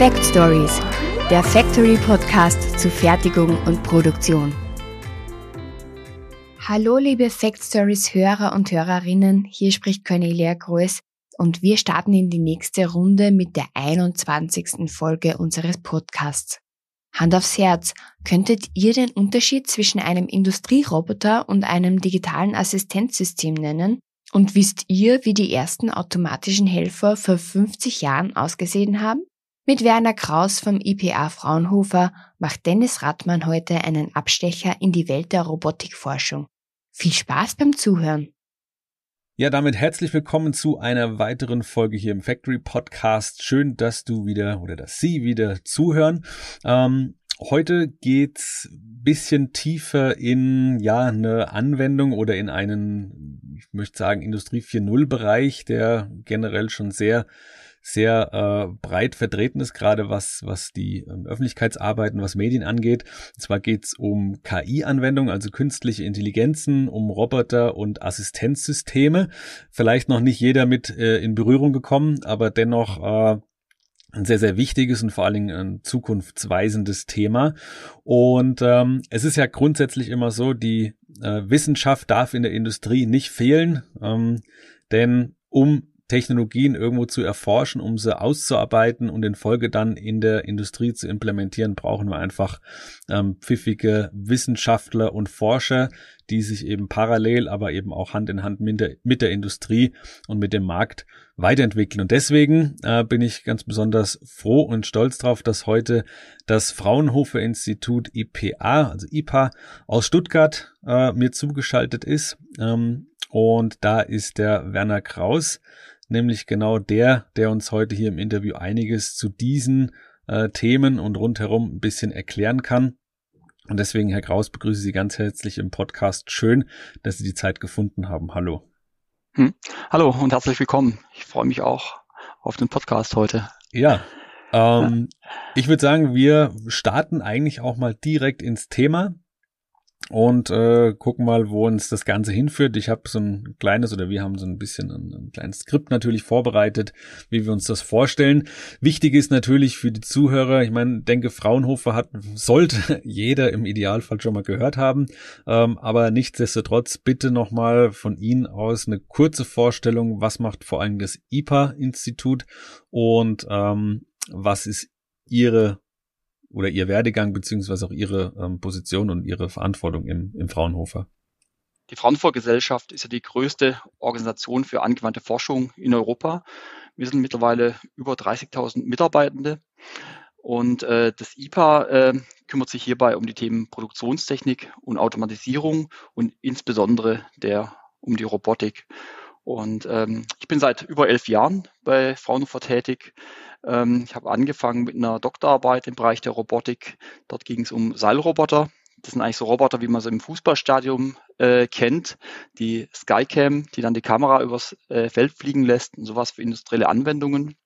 Fact Stories, der Factory Podcast zu Fertigung und Produktion. Hallo liebe Fact Stories Hörer und Hörerinnen, hier spricht Cornelia Groß und wir starten in die nächste Runde mit der 21. Folge unseres Podcasts. Hand aufs Herz, könntet ihr den Unterschied zwischen einem Industrieroboter und einem digitalen Assistenzsystem nennen? Und wisst ihr, wie die ersten automatischen Helfer vor 50 Jahren ausgesehen haben? Mit Werner Kraus vom IPA Fraunhofer macht Dennis Rattmann heute einen Abstecher in die Welt der Robotikforschung. Viel Spaß beim Zuhören! Ja, damit herzlich willkommen zu einer weiteren Folge hier im Factory Podcast. Schön, dass du wieder oder dass Sie wieder zuhören. Ähm, heute geht's bisschen tiefer in ja eine Anwendung oder in einen, ich möchte sagen, Industrie 4.0 Bereich, der generell schon sehr sehr äh, breit vertreten ist, gerade was, was die ähm, Öffentlichkeitsarbeiten, was Medien angeht. Und zwar geht's um KI-Anwendungen, also künstliche Intelligenzen, um Roboter und Assistenzsysteme. Vielleicht noch nicht jeder mit äh, in Berührung gekommen, aber dennoch äh, ein sehr, sehr wichtiges und vor allen Dingen ein zukunftsweisendes Thema. Und ähm, es ist ja grundsätzlich immer so, die äh, Wissenschaft darf in der Industrie nicht fehlen, ähm, denn um Technologien irgendwo zu erforschen, um sie auszuarbeiten und in Folge dann in der Industrie zu implementieren, brauchen wir einfach ähm, pfiffige Wissenschaftler und Forscher, die sich eben parallel, aber eben auch Hand in Hand mit der, mit der Industrie und mit dem Markt weiterentwickeln. Und deswegen äh, bin ich ganz besonders froh und stolz darauf, dass heute das Fraunhofer Institut IPA, also IPA aus Stuttgart, äh, mir zugeschaltet ist. Ähm, und da ist der Werner Kraus, nämlich genau der, der uns heute hier im Interview einiges zu diesen äh, Themen und rundherum ein bisschen erklären kann. Und deswegen, Herr Kraus, begrüße Sie ganz herzlich im Podcast. Schön, dass Sie die Zeit gefunden haben. Hallo. Hm. Hallo und herzlich willkommen. Ich freue mich auch auf den Podcast heute. Ja, ähm, ja. ich würde sagen, wir starten eigentlich auch mal direkt ins Thema und äh, gucken mal, wo uns das Ganze hinführt. Ich habe so ein kleines oder wir haben so ein bisschen ein, ein kleines Skript natürlich vorbereitet, wie wir uns das vorstellen. Wichtig ist natürlich für die Zuhörer, ich meine, denke, Fraunhofer hat sollte jeder im Idealfall schon mal gehört haben, ähm, aber nichtsdestotrotz bitte nochmal von Ihnen aus eine kurze Vorstellung, was macht vor allem das IPA-Institut und ähm, was ist Ihre oder ihr Werdegang beziehungsweise auch ihre ähm, Position und ihre Verantwortung im, im Fraunhofer? Die Fraunhofer Gesellschaft ist ja die größte Organisation für angewandte Forschung in Europa. Wir sind mittlerweile über 30.000 Mitarbeitende und äh, das IPA äh, kümmert sich hierbei um die Themen Produktionstechnik und Automatisierung und insbesondere der um die Robotik. Und ähm, ich bin seit über elf Jahren bei Fraunhofer tätig. Ähm, ich habe angefangen mit einer Doktorarbeit im Bereich der Robotik. Dort ging es um Seilroboter. Das sind eigentlich so Roboter, wie man sie im Fußballstadion äh, kennt. Die Skycam, die dann die Kamera übers äh, Feld fliegen lässt und sowas für industrielle Anwendungen.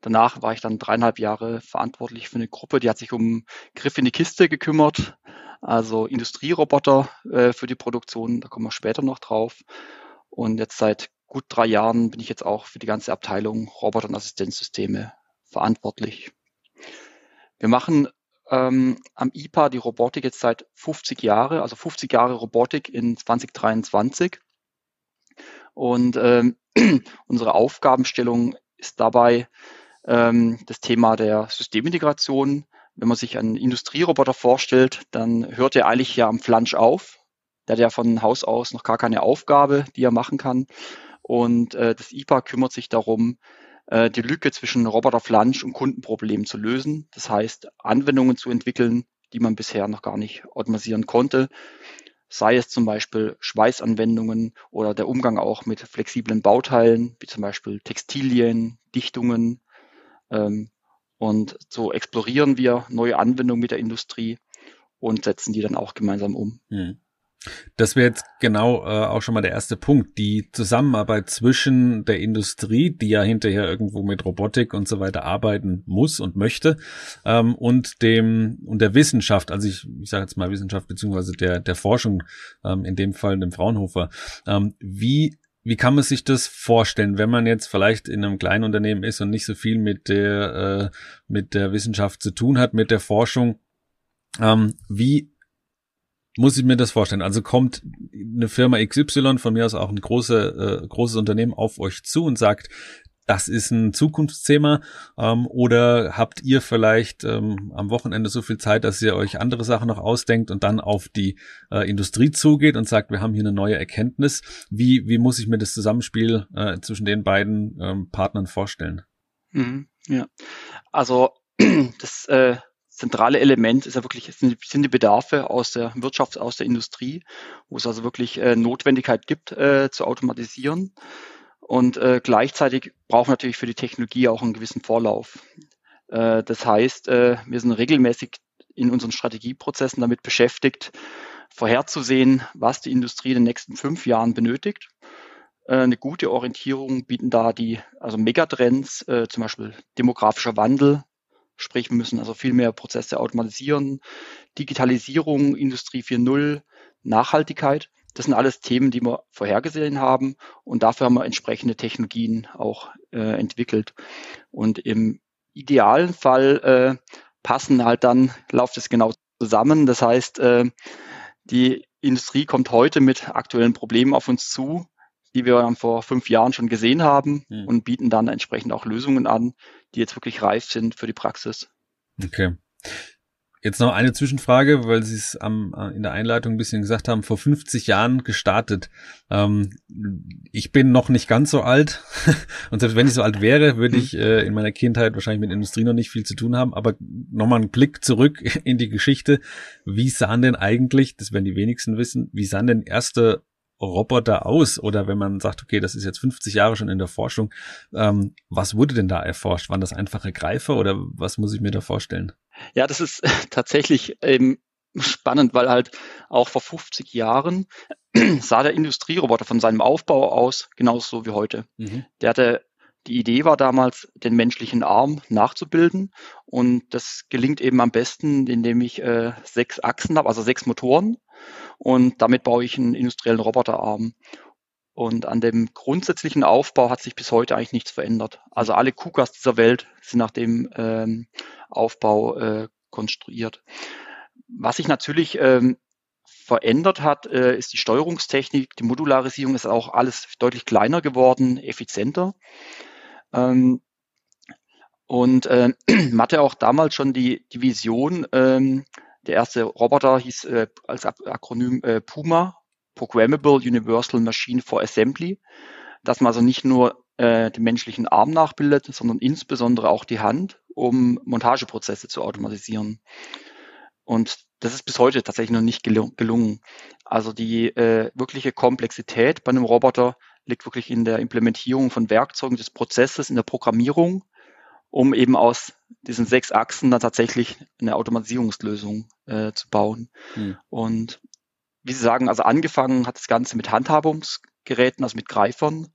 Danach war ich dann dreieinhalb Jahre verantwortlich für eine Gruppe, die hat sich um Griff in die Kiste gekümmert, also Industrieroboter äh, für die Produktion, da kommen wir später noch drauf. Und jetzt seit gut drei Jahren bin ich jetzt auch für die ganze Abteilung Roboter- und Assistenzsysteme verantwortlich. Wir machen ähm, am IPA die Robotik jetzt seit 50 Jahre, also 50 Jahre Robotik in 2023. Und ähm, unsere Aufgabenstellung ist dabei ähm, das Thema der Systemintegration. Wenn man sich einen Industrieroboter vorstellt, dann hört er eigentlich ja am Flansch auf. Der hat ja von Haus aus noch gar keine Aufgabe, die er machen kann. Und äh, das IPA kümmert sich darum, äh, die Lücke zwischen Roboterflansch und Kundenproblemen zu lösen. Das heißt, Anwendungen zu entwickeln, die man bisher noch gar nicht automatisieren konnte. Sei es zum Beispiel Schweißanwendungen oder der Umgang auch mit flexiblen Bauteilen, wie zum Beispiel Textilien, Dichtungen. Ähm, und so explorieren wir neue Anwendungen mit der Industrie und setzen die dann auch gemeinsam um. Mhm. Das wäre jetzt genau äh, auch schon mal der erste Punkt. Die Zusammenarbeit zwischen der Industrie, die ja hinterher irgendwo mit Robotik und so weiter arbeiten muss und möchte, ähm, und dem und der Wissenschaft, also ich, ich sage jetzt mal Wissenschaft beziehungsweise der der Forschung, ähm, in dem Fall dem Fraunhofer. Ähm, wie wie kann man sich das vorstellen, wenn man jetzt vielleicht in einem kleinen Unternehmen ist und nicht so viel mit der, äh, mit der Wissenschaft zu tun hat, mit der Forschung? Ähm, wie muss ich mir das vorstellen? Also kommt eine Firma XY, von mir aus auch ein große, äh, großes Unternehmen, auf euch zu und sagt, das ist ein Zukunftsthema ähm, oder habt ihr vielleicht ähm, am Wochenende so viel Zeit, dass ihr euch andere Sachen noch ausdenkt und dann auf die äh, Industrie zugeht und sagt, wir haben hier eine neue Erkenntnis. Wie, wie muss ich mir das Zusammenspiel äh, zwischen den beiden ähm, Partnern vorstellen? Mhm, ja, also das äh, zentrale Element ist ja wirklich sind, sind die Bedarfe aus der Wirtschaft, aus der Industrie, wo es also wirklich äh, Notwendigkeit gibt äh, zu automatisieren. Und äh, gleichzeitig brauchen wir natürlich für die Technologie auch einen gewissen Vorlauf. Äh, das heißt, äh, wir sind regelmäßig in unseren Strategieprozessen damit beschäftigt, vorherzusehen, was die Industrie in den nächsten fünf Jahren benötigt. Äh, eine gute Orientierung bieten da die also Megatrends, äh, zum Beispiel demografischer Wandel, sprich wir müssen also viel mehr Prozesse automatisieren, Digitalisierung, Industrie 4.0, Nachhaltigkeit. Das sind alles Themen, die wir vorhergesehen haben und dafür haben wir entsprechende Technologien auch äh, entwickelt. Und im idealen Fall äh, passen halt dann, läuft es genau zusammen. Das heißt, äh, die Industrie kommt heute mit aktuellen Problemen auf uns zu, die wir vor fünf Jahren schon gesehen haben hm. und bieten dann entsprechend auch Lösungen an, die jetzt wirklich reif sind für die Praxis. Okay. Jetzt noch eine Zwischenfrage, weil Sie es am, äh, in der Einleitung ein bisschen gesagt haben, vor 50 Jahren gestartet. Ähm, ich bin noch nicht ganz so alt und selbst wenn ich so alt wäre, würde ich äh, in meiner Kindheit wahrscheinlich mit Industrie noch nicht viel zu tun haben. Aber nochmal ein Blick zurück in die Geschichte. Wie sahen denn eigentlich, das werden die wenigsten wissen, wie sahen denn erste Roboter aus? Oder wenn man sagt, okay, das ist jetzt 50 Jahre schon in der Forschung, ähm, was wurde denn da erforscht? Waren das einfache Greifer oder was muss ich mir da vorstellen? Ja, das ist tatsächlich ähm, spannend, weil halt auch vor 50 Jahren sah der Industrieroboter von seinem Aufbau aus genauso wie heute. Mhm. Der hatte die Idee war damals, den menschlichen Arm nachzubilden. Und das gelingt eben am besten, indem ich äh, sechs Achsen habe, also sechs Motoren. Und damit baue ich einen industriellen Roboterarm. Und an dem grundsätzlichen Aufbau hat sich bis heute eigentlich nichts verändert. Also alle KUKAs dieser Welt sind nach dem ähm, Aufbau äh, konstruiert. Was sich natürlich ähm, verändert hat, äh, ist die Steuerungstechnik. Die Modularisierung ist auch alles deutlich kleiner geworden, effizienter. Ähm, und äh, Mathe auch damals schon die, die Vision, ähm, der erste Roboter hieß äh, als Akronym äh, PUMA, Programmable Universal Machine for Assembly, dass man also nicht nur äh, den menschlichen Arm nachbildet, sondern insbesondere auch die Hand, um Montageprozesse zu automatisieren. Und das ist bis heute tatsächlich noch nicht gelungen. Also die äh, wirkliche Komplexität bei einem Roboter liegt wirklich in der Implementierung von Werkzeugen des Prozesses, in der Programmierung, um eben aus diesen sechs Achsen dann tatsächlich eine Automatisierungslösung äh, zu bauen. Hm. Und wie Sie sagen, also angefangen hat das Ganze mit Handhabungsgeräten, also mit Greifern.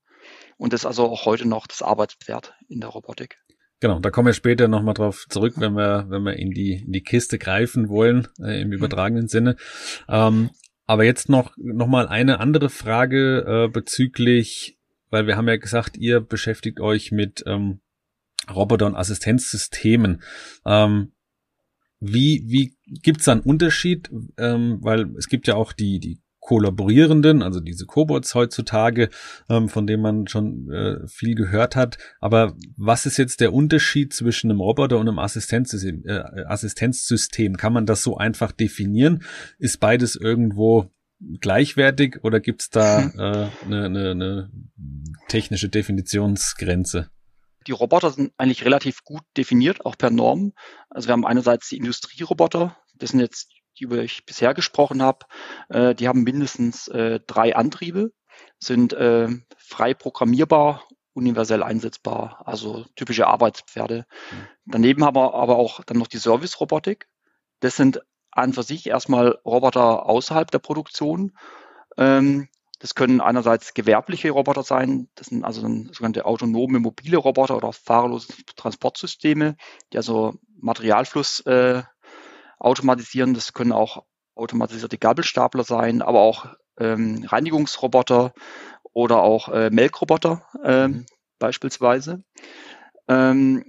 Und das ist also auch heute noch das Arbeitspferd in der Robotik. Genau, da kommen wir später nochmal drauf zurück, wenn wir, wenn wir in die, in die Kiste greifen wollen, äh, im übertragenen Sinne. Ähm, aber jetzt noch, noch mal eine andere Frage äh, bezüglich, weil wir haben ja gesagt, ihr beschäftigt euch mit ähm, Roboter und Assistenzsystemen. Ähm, wie, wie gibt's da einen Unterschied? Ähm, weil es gibt ja auch die, die kollaborierenden, also diese Cobots heutzutage, ähm, von denen man schon äh, viel gehört hat. Aber was ist jetzt der Unterschied zwischen einem Roboter und einem Assistenzsystem? Äh, Assistenzsystem? Kann man das so einfach definieren? Ist beides irgendwo gleichwertig oder gibt's da eine äh, ne, ne technische Definitionsgrenze? Die Roboter sind eigentlich relativ gut definiert, auch per Norm. Also wir haben einerseits die Industrieroboter, das sind jetzt die über ich bisher gesprochen habe, äh, die haben mindestens äh, drei Antriebe, sind äh, frei programmierbar, universell einsetzbar, also typische Arbeitspferde. Mhm. Daneben haben wir aber auch dann noch die Service-Robotik. Das sind an für sich erstmal Roboter außerhalb der Produktion. Ähm, das können einerseits gewerbliche Roboter sein, das sind also sogenannte autonome mobile Roboter oder fahrerlose Transportsysteme, die also Materialfluss äh, automatisieren. Das können auch automatisierte Gabelstapler sein, aber auch ähm, Reinigungsroboter oder auch äh, Melkroboter äh, mhm. beispielsweise. Ähm,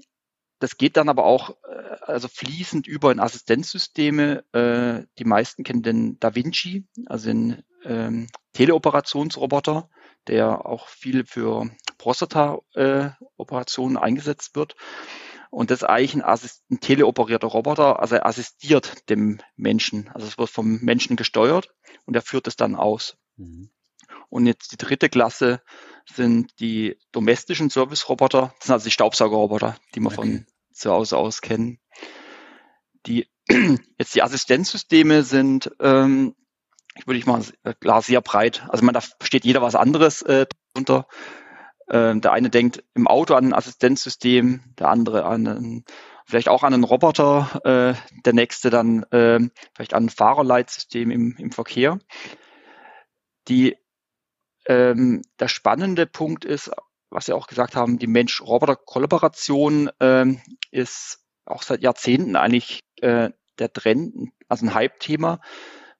das geht dann aber auch äh, also fließend über in Assistenzsysteme. Äh, die meisten kennen den Da Vinci, also den ähm, Teleoperationsroboter, der auch viel für Prostata-Operationen äh, eingesetzt wird. Und das ist eigentlich ein, Assist ein teleoperierter Roboter, also er assistiert dem Menschen. Also es wird vom Menschen gesteuert und er führt es dann aus. Mhm. Und jetzt die dritte Klasse sind die domestischen Service-Roboter. Das sind also die Staubsaugerroboter, die wir okay. von zu Hause aus kennen. Die, jetzt die Assistenzsysteme sind, ähm, ich würde ich mal klar sehr breit. Also man da versteht jeder was anderes äh, drunter. Ähm, der eine denkt im Auto an ein Assistenzsystem, der andere an einen, vielleicht auch an einen Roboter, äh, der nächste dann äh, vielleicht an ein Fahrerleitsystem im, im Verkehr. Die, ähm, der spannende Punkt ist, was Sie auch gesagt haben, die Mensch-Roboter-Kollaboration ähm, ist auch seit Jahrzehnten eigentlich äh, der Trend, also ein Hype-Thema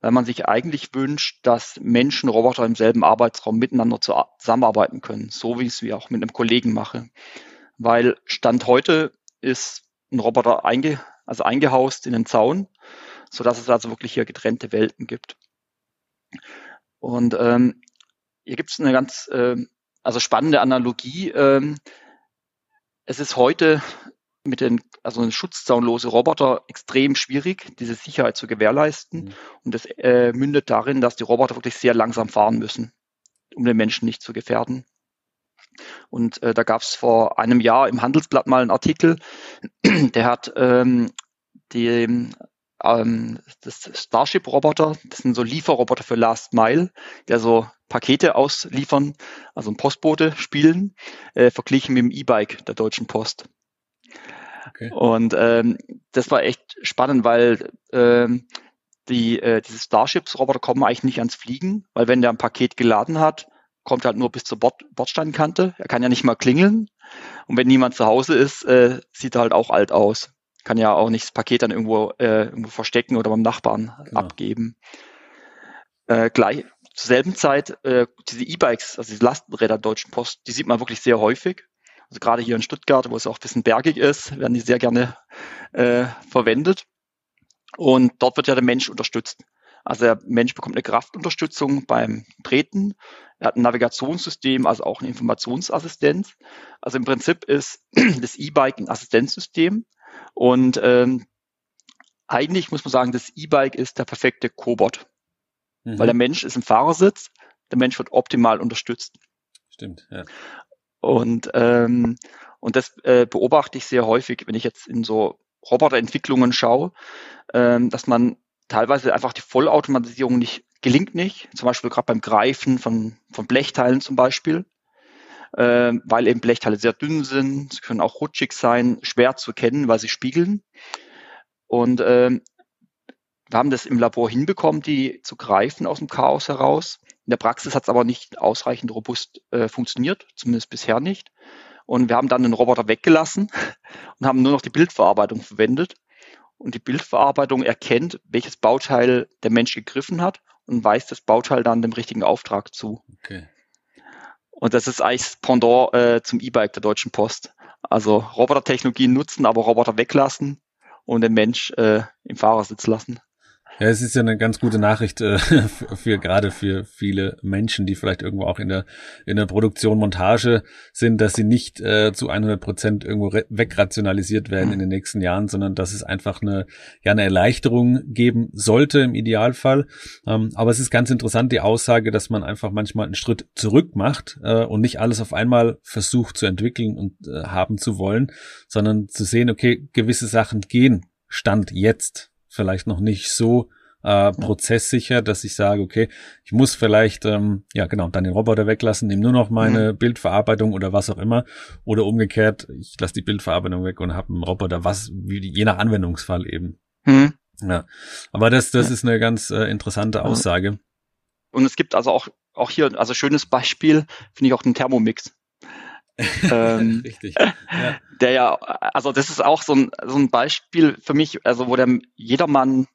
weil man sich eigentlich wünscht, dass Menschen, Roboter im selben Arbeitsraum miteinander zusammenarbeiten können, so wie ich es wie auch mit einem Kollegen mache. Weil Stand heute ist ein Roboter einge, also eingehaust in den Zaun, so dass es also wirklich hier getrennte Welten gibt. Und ähm, hier gibt es eine ganz äh, also spannende Analogie. Ähm, es ist heute mit den, also ein schutzzaunlose Roboter extrem schwierig, diese Sicherheit zu gewährleisten. Mhm. Und das äh, mündet darin, dass die Roboter wirklich sehr langsam fahren müssen, um den Menschen nicht zu gefährden. Und äh, da gab es vor einem Jahr im Handelsblatt mal einen Artikel, der hat ähm, die, ähm, das Starship-Roboter, das sind so Lieferroboter für Last Mile, der so Pakete ausliefern, also ein Postbote spielen, äh, verglichen mit dem E-Bike der Deutschen Post. Okay. Und ähm, das war echt spannend, weil ähm, die, äh, diese Starships-Roboter kommen eigentlich nicht ans Fliegen, weil wenn der ein Paket geladen hat, kommt er halt nur bis zur Bord Bordsteinkante. Er kann ja nicht mal klingeln. Und wenn niemand zu Hause ist, äh, sieht er halt auch alt aus. Kann ja auch nicht das Paket dann irgendwo, äh, irgendwo verstecken oder beim Nachbarn genau. abgeben. Äh, gleich zur selben Zeit äh, diese E-Bikes, also diese Lastenräder der Deutschen Post, die sieht man wirklich sehr häufig. Also gerade hier in Stuttgart, wo es auch ein bisschen bergig ist, werden die sehr gerne äh, verwendet. Und dort wird ja der Mensch unterstützt. Also der Mensch bekommt eine Kraftunterstützung beim Treten. Er hat ein Navigationssystem, also auch eine Informationsassistenz. Also im Prinzip ist das E-Bike ein Assistenzsystem. Und ähm, eigentlich muss man sagen, das E-Bike ist der perfekte Cobot. Mhm. Weil der Mensch ist im Fahrersitz, der Mensch wird optimal unterstützt. Stimmt, ja. Und, ähm, und das äh, beobachte ich sehr häufig, wenn ich jetzt in so Roboterentwicklungen schaue, ähm, dass man teilweise einfach die Vollautomatisierung nicht gelingt nicht, zum Beispiel gerade beim Greifen von, von Blechteilen zum Beispiel, äh, weil eben Blechteile sehr dünn sind, sie können auch rutschig sein, schwer zu kennen, weil sie spiegeln. Und ähm, wir haben das im Labor hinbekommen, die zu greifen aus dem Chaos heraus. In der Praxis hat es aber nicht ausreichend robust äh, funktioniert, zumindest bisher nicht. Und wir haben dann den Roboter weggelassen und haben nur noch die Bildverarbeitung verwendet. Und die Bildverarbeitung erkennt, welches Bauteil der Mensch gegriffen hat und weist das Bauteil dann dem richtigen Auftrag zu. Okay. Und das ist eigentlich das Pendant äh, zum E-Bike der Deutschen Post. Also Robotertechnologien nutzen, aber Roboter weglassen und den Mensch äh, im Fahrersitz lassen. Ja, es ist ja eine ganz gute Nachricht äh, für, für gerade für viele Menschen, die vielleicht irgendwo auch in der in der Produktion Montage sind, dass sie nicht äh, zu 100 Prozent irgendwo wegrationalisiert werden in den nächsten Jahren, sondern dass es einfach eine ja eine Erleichterung geben sollte im Idealfall. Ähm, aber es ist ganz interessant die Aussage, dass man einfach manchmal einen Schritt zurück macht äh, und nicht alles auf einmal versucht zu entwickeln und äh, haben zu wollen, sondern zu sehen, okay, gewisse Sachen gehen Stand jetzt vielleicht noch nicht so äh, prozesssicher, dass ich sage, okay, ich muss vielleicht, ähm, ja genau, dann den Roboter weglassen, nehme nur noch meine mhm. Bildverarbeitung oder was auch immer. Oder umgekehrt, ich lasse die Bildverarbeitung weg und habe einen Roboter, was, wie, je nach Anwendungsfall eben. Mhm. Ja. Aber das, das ist eine ganz äh, interessante Aussage. Und es gibt also auch, auch hier, also schönes Beispiel, finde ich auch den Thermomix. ähm, Richtig. Ja. Der ja, also das ist auch so ein, so ein Beispiel für mich, also wo der jedermann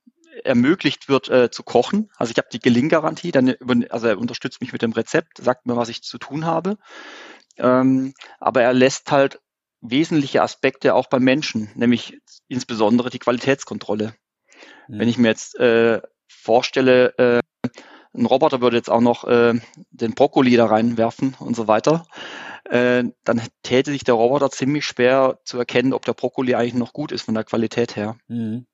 ermöglicht wird äh, zu kochen. Also ich habe die Gelinggarantie, dann also er unterstützt mich mit dem Rezept, sagt mir, was ich zu tun habe. Ähm, aber er lässt halt wesentliche Aspekte auch beim Menschen, nämlich insbesondere die Qualitätskontrolle. Mhm. Wenn ich mir jetzt äh, vorstelle, äh, ein Roboter würde jetzt auch noch äh, den Brokkoli da reinwerfen und so weiter, äh, dann täte sich der Roboter ziemlich schwer zu erkennen, ob der Brokkoli eigentlich noch gut ist von der Qualität her. Mhm.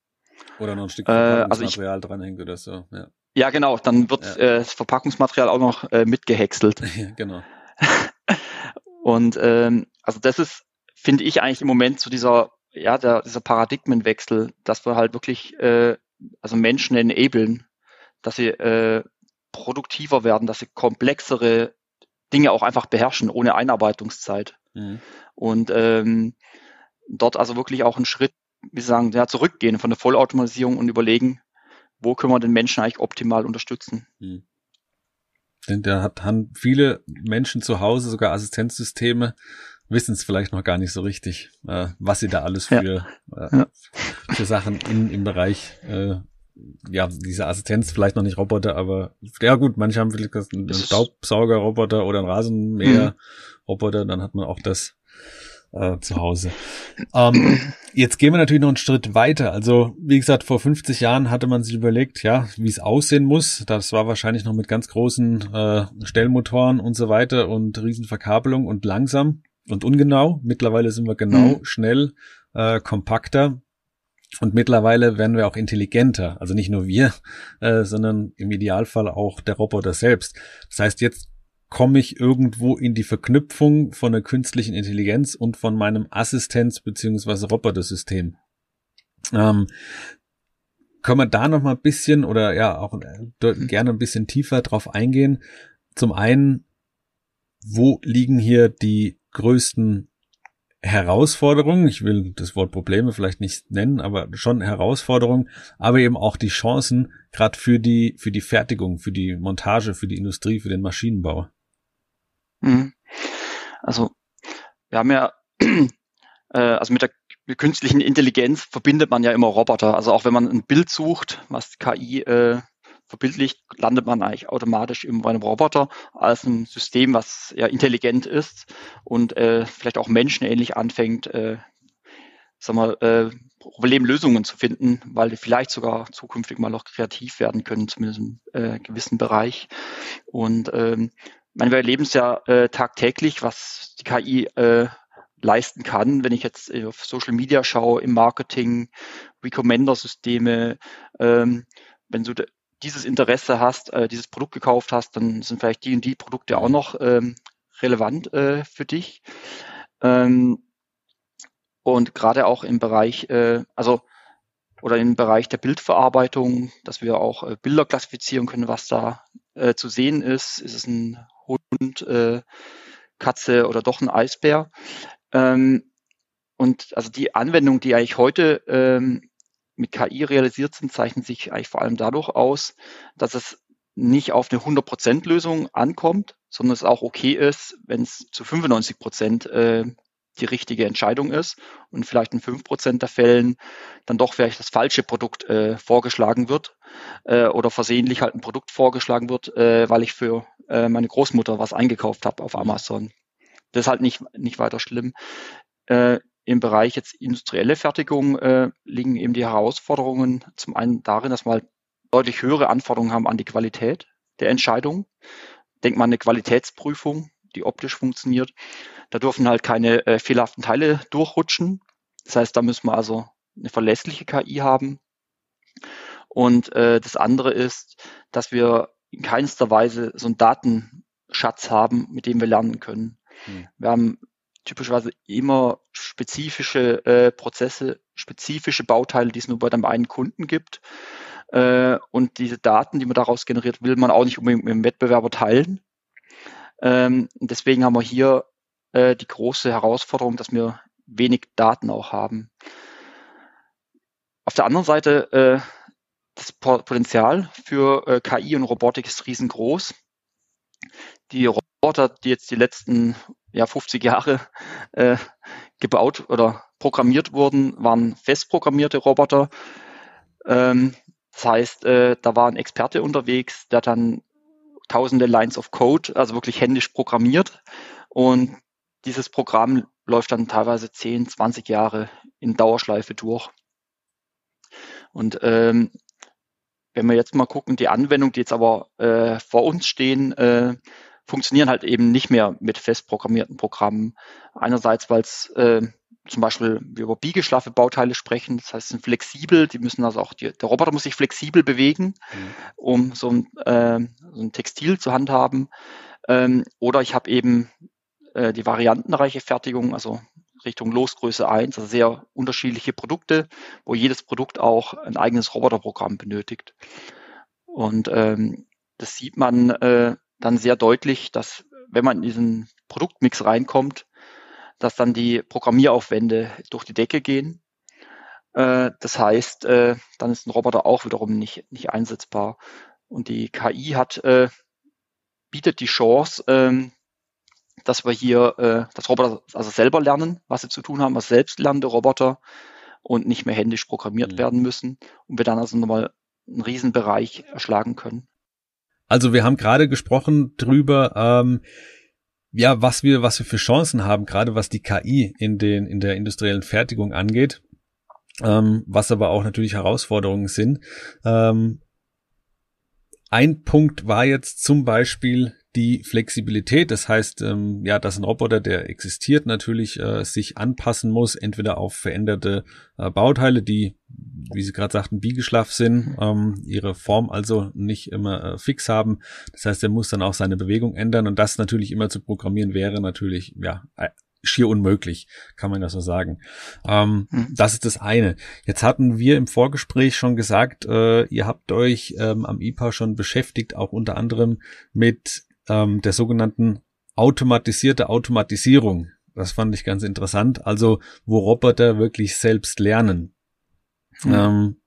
Oder noch ein Stück Verpackungsmaterial äh, also dranhängt oder so. Ja, ja genau, dann wird ja. äh, das Verpackungsmaterial auch noch äh, mitgehäckselt. Genau. und ähm, also das ist, finde ich eigentlich im Moment zu so dieser, ja, der, dieser Paradigmenwechsel, dass wir halt wirklich äh, also Menschen enablen, dass sie äh, produktiver werden, dass sie komplexere Dinge auch einfach beherrschen, ohne Einarbeitungszeit. Mhm. Und ähm, dort also wirklich auch einen Schritt, wie Sie sagen, ja, zurückgehen von der Vollautomatisierung und überlegen, wo können wir den Menschen eigentlich optimal unterstützen. Mhm. Denn da hat, haben viele Menschen zu Hause sogar Assistenzsysteme, wissen es vielleicht noch gar nicht so richtig, äh, was sie da alles für, ja. Äh, ja. für Sachen in, im Bereich äh, ja, diese Assistenz, vielleicht noch nicht Roboter, aber ja gut, manche haben vielleicht einen Staubsauger-Roboter oder einen Rasenmäher-Roboter, dann hat man auch das äh, zu Hause. Ähm, jetzt gehen wir natürlich noch einen Schritt weiter. Also, wie gesagt, vor 50 Jahren hatte man sich überlegt, ja, wie es aussehen muss. Das war wahrscheinlich noch mit ganz großen äh, Stellmotoren und so weiter und Riesenverkabelung und langsam und ungenau. Mittlerweile sind wir genau, mhm. schnell, äh, kompakter. Und mittlerweile werden wir auch intelligenter. Also nicht nur wir, äh, sondern im Idealfall auch der Roboter selbst. Das heißt, jetzt komme ich irgendwo in die Verknüpfung von der künstlichen Intelligenz und von meinem Assistenz- beziehungsweise Robotersystem. Ähm, können wir da noch mal ein bisschen oder ja auch äh, gerne ein bisschen tiefer drauf eingehen. Zum einen, wo liegen hier die größten Herausforderungen? Ich will das Wort Probleme vielleicht nicht nennen, aber schon Herausforderungen, aber eben auch die Chancen, gerade für die, für die Fertigung, für die Montage, für die Industrie, für den Maschinenbau. Mhm. Also wir haben ja, äh, also mit der künstlichen Intelligenz verbindet man ja immer Roboter. Also auch wenn man ein Bild sucht, was KI äh, verbildlicht, landet man eigentlich automatisch bei einem Roboter als ein System, was ja intelligent ist und äh, vielleicht auch menschenähnlich anfängt, äh, sag mal, äh, Problemlösungen zu finden, weil die vielleicht sogar zukünftig mal noch kreativ werden können, zumindest im äh, gewissen Bereich. Und ähm, meine, wir erleben es ja äh, tagtäglich, was die KI äh, leisten kann. Wenn ich jetzt auf Social Media schaue, im Marketing, Recommender-Systeme, ähm, wenn du dieses Interesse hast, äh, dieses Produkt gekauft hast, dann sind vielleicht die und die Produkte auch noch ähm, relevant äh, für dich. Ähm, und gerade auch im Bereich, äh, also oder im Bereich der Bildverarbeitung, dass wir auch äh, Bilder klassifizieren können, was da äh, zu sehen ist. Ist es ein Hund, äh, Katze oder doch ein Eisbär. Ähm, und also die Anwendungen, die eigentlich heute ähm, mit KI realisiert sind, zeichnen sich eigentlich vor allem dadurch aus, dass es nicht auf eine 100% Lösung ankommt, sondern es auch okay ist, wenn es zu 95% äh, die richtige Entscheidung ist und vielleicht in 5% der Fällen dann doch vielleicht das falsche Produkt äh, vorgeschlagen wird äh, oder versehentlich halt ein Produkt vorgeschlagen wird, äh, weil ich für äh, meine Großmutter was eingekauft habe auf Amazon. Das ist halt nicht, nicht weiter schlimm. Im Bereich jetzt industrielle Fertigung äh, liegen eben die Herausforderungen zum einen darin, dass wir halt deutlich höhere Anforderungen haben an die Qualität der Entscheidung. Denkt man eine Qualitätsprüfung, die optisch funktioniert. Da dürfen halt keine äh, fehlerhaften Teile durchrutschen. Das heißt, da müssen wir also eine verlässliche KI haben. Und äh, das andere ist, dass wir in keinster Weise so einen Datenschatz haben, mit dem wir lernen können. Hm. Wir haben typischerweise immer spezifische äh, Prozesse, spezifische Bauteile, die es nur bei dem einen Kunden gibt. Äh, und diese Daten, die man daraus generiert, will man auch nicht unbedingt mit dem Wettbewerber teilen. Ähm, deswegen haben wir hier äh, die große Herausforderung, dass wir wenig Daten auch haben. Auf der anderen Seite, äh, das Potenzial für äh, KI und Robotik ist riesengroß. Die Roboter, die jetzt die letzten ja, 50 Jahre äh, gebaut oder programmiert wurden, waren festprogrammierte Roboter. Ähm, Das heißt, äh, da war ein Experte unterwegs, der dann tausende Lines of Code, also wirklich händisch programmiert. Und dieses Programm läuft dann teilweise 10, 20 Jahre in Dauerschleife durch. Und ähm, wenn wir jetzt mal gucken, die Anwendungen, die jetzt aber äh, vor uns stehen, äh, funktionieren halt eben nicht mehr mit fest programmierten Programmen. Einerseits, weil es äh, zum Beispiel wir über biegeschlaffe Bauteile sprechen, das heißt, sind flexibel, die müssen also auch, die, der Roboter muss sich flexibel bewegen, mhm. um so ein, äh, so ein Textil zu handhaben. Ähm, oder ich habe eben äh, die variantenreiche Fertigung, also Richtung Losgröße 1, also sehr unterschiedliche Produkte, wo jedes Produkt auch ein eigenes Roboterprogramm benötigt. Und ähm, das sieht man äh, dann sehr deutlich, dass wenn man in diesen Produktmix reinkommt, dass dann die Programmieraufwände durch die Decke gehen. Äh, das heißt, äh, dann ist ein Roboter auch wiederum nicht, nicht einsetzbar. Und die KI hat, äh, bietet die Chance, ähm, dass wir hier äh, das Roboter also selber lernen, was sie zu tun haben, was selbstlernende Roboter und nicht mehr händisch programmiert mhm. werden müssen und wir dann also nochmal einen Riesenbereich erschlagen können. Also wir haben gerade gesprochen drüber, ähm, ja, was wir, was wir für Chancen haben, gerade was die KI in den, in der industriellen Fertigung angeht, ähm, was aber auch natürlich Herausforderungen sind. Ähm, ein Punkt war jetzt zum Beispiel die Flexibilität. Das heißt, ähm, ja, dass ein Roboter, der existiert, natürlich äh, sich anpassen muss, entweder auf veränderte äh, Bauteile, die, wie Sie gerade sagten, biegeschlaff sind, ähm, ihre Form also nicht immer äh, fix haben. Das heißt, er muss dann auch seine Bewegung ändern und das natürlich immer zu programmieren wäre natürlich, ja, schier unmöglich, kann man das so sagen. Ähm, mhm. Das ist das eine. Jetzt hatten wir im Vorgespräch schon gesagt, äh, ihr habt euch ähm, am IPA schon beschäftigt, auch unter anderem mit ähm, der sogenannten automatisierte Automatisierung. Das fand ich ganz interessant. Also, wo Roboter wirklich selbst lernen. Mhm. Ähm,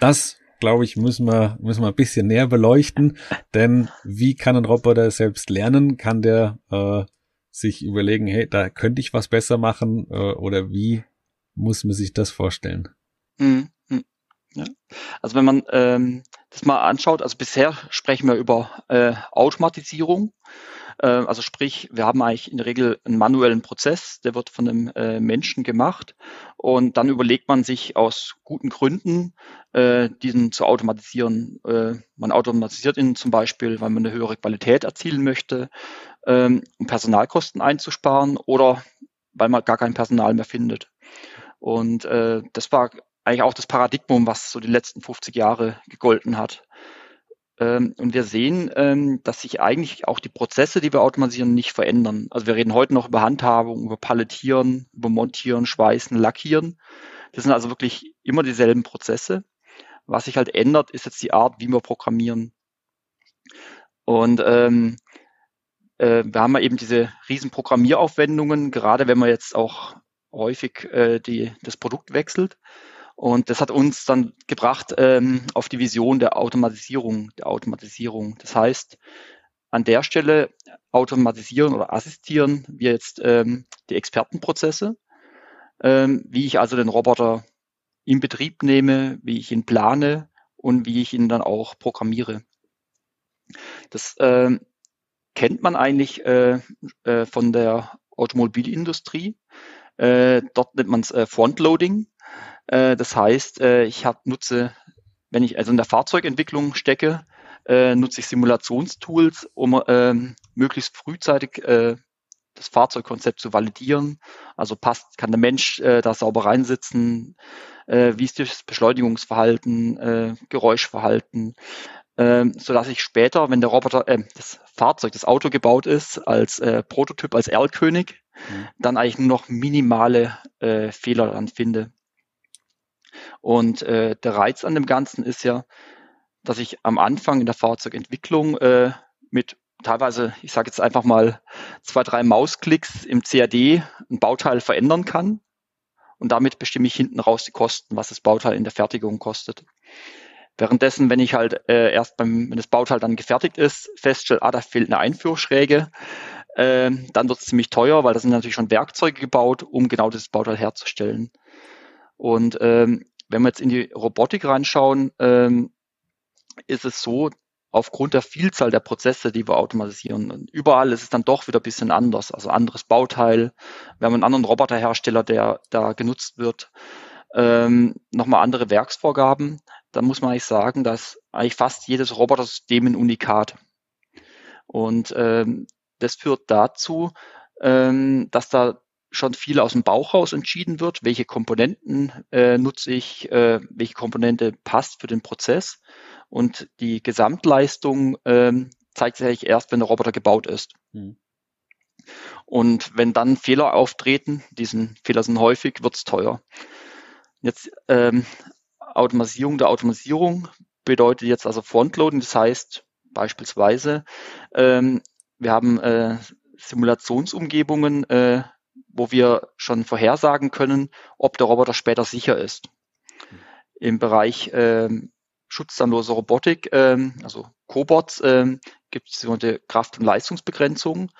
das, glaube ich, müssen wir, müssen wir ein bisschen näher beleuchten. Denn wie kann ein Roboter selbst lernen? Kann der äh, sich überlegen, hey, da könnte ich was besser machen? Äh, oder wie muss man sich das vorstellen? Mhm. Ja. Also wenn man ähm, das mal anschaut, also bisher sprechen wir über äh, Automatisierung. Äh, also sprich, wir haben eigentlich in der Regel einen manuellen Prozess, der wird von einem äh, Menschen gemacht und dann überlegt man sich aus guten Gründen, äh, diesen zu automatisieren. Äh, man automatisiert ihn zum Beispiel, weil man eine höhere Qualität erzielen möchte, ähm, um Personalkosten einzusparen oder weil man gar kein Personal mehr findet. Und äh, das war eigentlich auch das Paradigmum, was so die letzten 50 Jahre gegolten hat. Ähm, und wir sehen, ähm, dass sich eigentlich auch die Prozesse, die wir automatisieren, nicht verändern. Also wir reden heute noch über Handhabung, über Palettieren, über Montieren, Schweißen, Lackieren. Das sind also wirklich immer dieselben Prozesse. Was sich halt ändert, ist jetzt die Art, wie wir programmieren. Und ähm, äh, wir haben ja eben diese riesen Programmieraufwendungen, gerade wenn man jetzt auch häufig äh, die, das Produkt wechselt. Und das hat uns dann gebracht ähm, auf die Vision der Automatisierung, der Automatisierung. Das heißt, an der Stelle automatisieren oder assistieren wir jetzt ähm, die Expertenprozesse, ähm, wie ich also den Roboter in Betrieb nehme, wie ich ihn plane und wie ich ihn dann auch programmiere. Das äh, kennt man eigentlich äh, äh, von der Automobilindustrie. Äh, dort nennt man es äh, Frontloading. Äh, das heißt, äh, ich hab, nutze, wenn ich also in der Fahrzeugentwicklung stecke, äh, nutze ich Simulationstools, um ähm, möglichst frühzeitig das Fahrzeugkonzept zu validieren. Also passt, kann der Mensch äh, da sauber reinsitzen, äh, wie ist das Beschleunigungsverhalten, äh, Geräuschverhalten, äh, so dass ich später, wenn der Roboter, das Fahrzeug, das Auto gebaut ist, als Prototyp, als Erlkönig, mhm. dann eigentlich nur noch minimale Fehler dann finde. Und äh, der Reiz an dem Ganzen ist ja, dass ich am Anfang in der Fahrzeugentwicklung äh, mit teilweise, ich sage jetzt einfach mal, zwei, drei Mausklicks im CAD ein Bauteil verändern kann. Und damit bestimme ich hinten raus die Kosten, was das Bauteil in der Fertigung kostet. Währenddessen, wenn ich halt äh, erst beim, wenn das Bauteil dann gefertigt ist, feststelle, ah, da fehlt eine Einführschräge, äh, dann wird es ziemlich teuer, weil da sind natürlich schon Werkzeuge gebaut, um genau dieses Bauteil herzustellen. Und ähm, wenn wir jetzt in die Robotik reinschauen, ähm, ist es so, aufgrund der Vielzahl der Prozesse, die wir automatisieren, überall ist es dann doch wieder ein bisschen anders. Also anderes Bauteil. Wir haben einen anderen Roboterhersteller, der da genutzt wird. Ähm, nochmal andere Werksvorgaben. Da muss man eigentlich sagen, dass eigentlich fast jedes Robotersystem ein Unikat. Und ähm, das führt dazu, ähm, dass da schon viel aus dem Bauch raus entschieden wird, welche Komponenten äh, nutze ich, äh, welche Komponente passt für den Prozess. Und die Gesamtleistung ähm, zeigt sich eigentlich erst, wenn der Roboter gebaut ist. Mhm. Und wenn dann Fehler auftreten, diesen Fehler sind häufig, wird es teuer. Jetzt ähm, Automatisierung der Automatisierung bedeutet jetzt also Frontloading, das heißt beispielsweise, ähm, wir haben äh, Simulationsumgebungen, äh, wo wir schon vorhersagen können, ob der Roboter später sicher ist. Im Bereich ähm, schutzzahnlose Robotik, ähm, also Cobots, ähm, gibt es sogenannte Kraft- und Leistungsbegrenzungen.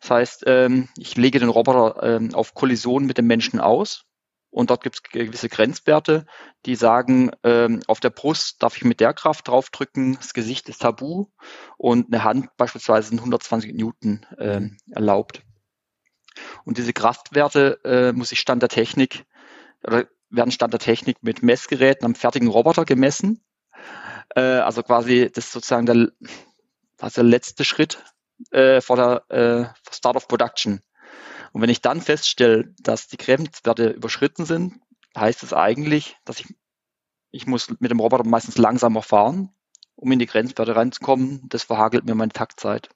Das heißt, ähm, ich lege den Roboter ähm, auf Kollision mit dem Menschen aus und dort gibt es gewisse Grenzwerte, die sagen, ähm, auf der Brust darf ich mit der Kraft draufdrücken, das Gesicht ist tabu und eine Hand beispielsweise sind 120 Newton ähm, erlaubt. Und diese Kraftwerte äh, muss ich Stand der Technik oder werden Stand der Technik mit Messgeräten am fertigen Roboter gemessen. Äh, also quasi das ist sozusagen der, das der letzte Schritt äh, vor der äh, Start of Production. Und wenn ich dann feststelle, dass die Grenzwerte überschritten sind, heißt es eigentlich, dass ich, ich muss mit dem Roboter meistens langsamer fahren, um in die Grenzwerte reinzukommen. Das verhagelt mir meine Taktzeit.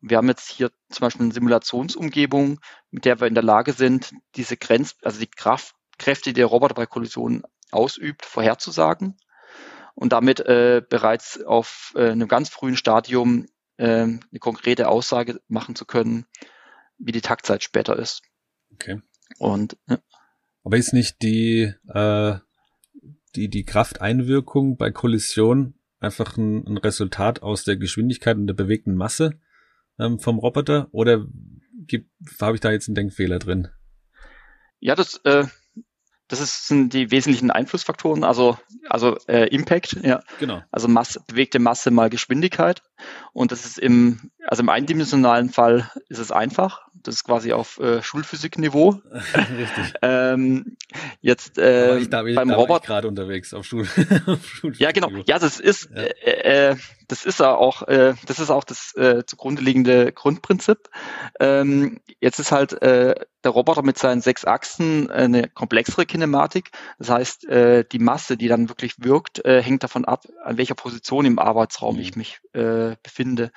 Wir haben jetzt hier zum Beispiel eine Simulationsumgebung, mit der wir in der Lage sind, diese Grenz, also die Kraft, Kräfte, die der Roboter bei Kollisionen ausübt, vorherzusagen und damit äh, bereits auf äh, einem ganz frühen Stadium äh, eine konkrete Aussage machen zu können, wie die Taktzeit später ist. Okay. Und ja. aber ist nicht die äh, die die Krafteinwirkung bei Kollision einfach ein, ein Resultat aus der Geschwindigkeit und der bewegten Masse ähm, vom Roboter oder habe ich da jetzt einen Denkfehler drin? Ja, das äh, das ist, sind die wesentlichen Einflussfaktoren, also, also äh, Impact, ja. Genau. Also Masse, bewegte Masse mal Geschwindigkeit. Und das ist im, also im eindimensionalen Fall ist es einfach. Das ist quasi auf äh, Schulphysikniveau. Richtig. ähm, jetzt äh, ich, da, beim Roboter gerade unterwegs auf Schul. auf ja, genau. Ja, das ist ja. Äh, äh, das ist auch äh, das ist auch das äh, zugrunde liegende Grundprinzip. Ähm, jetzt ist halt äh, der Roboter mit seinen sechs Achsen eine komplexere Kinematik. Das heißt, äh, die Masse, die dann wirklich wirkt, äh, hängt davon ab, an welcher Position im Arbeitsraum mhm. ich mich äh, befinde.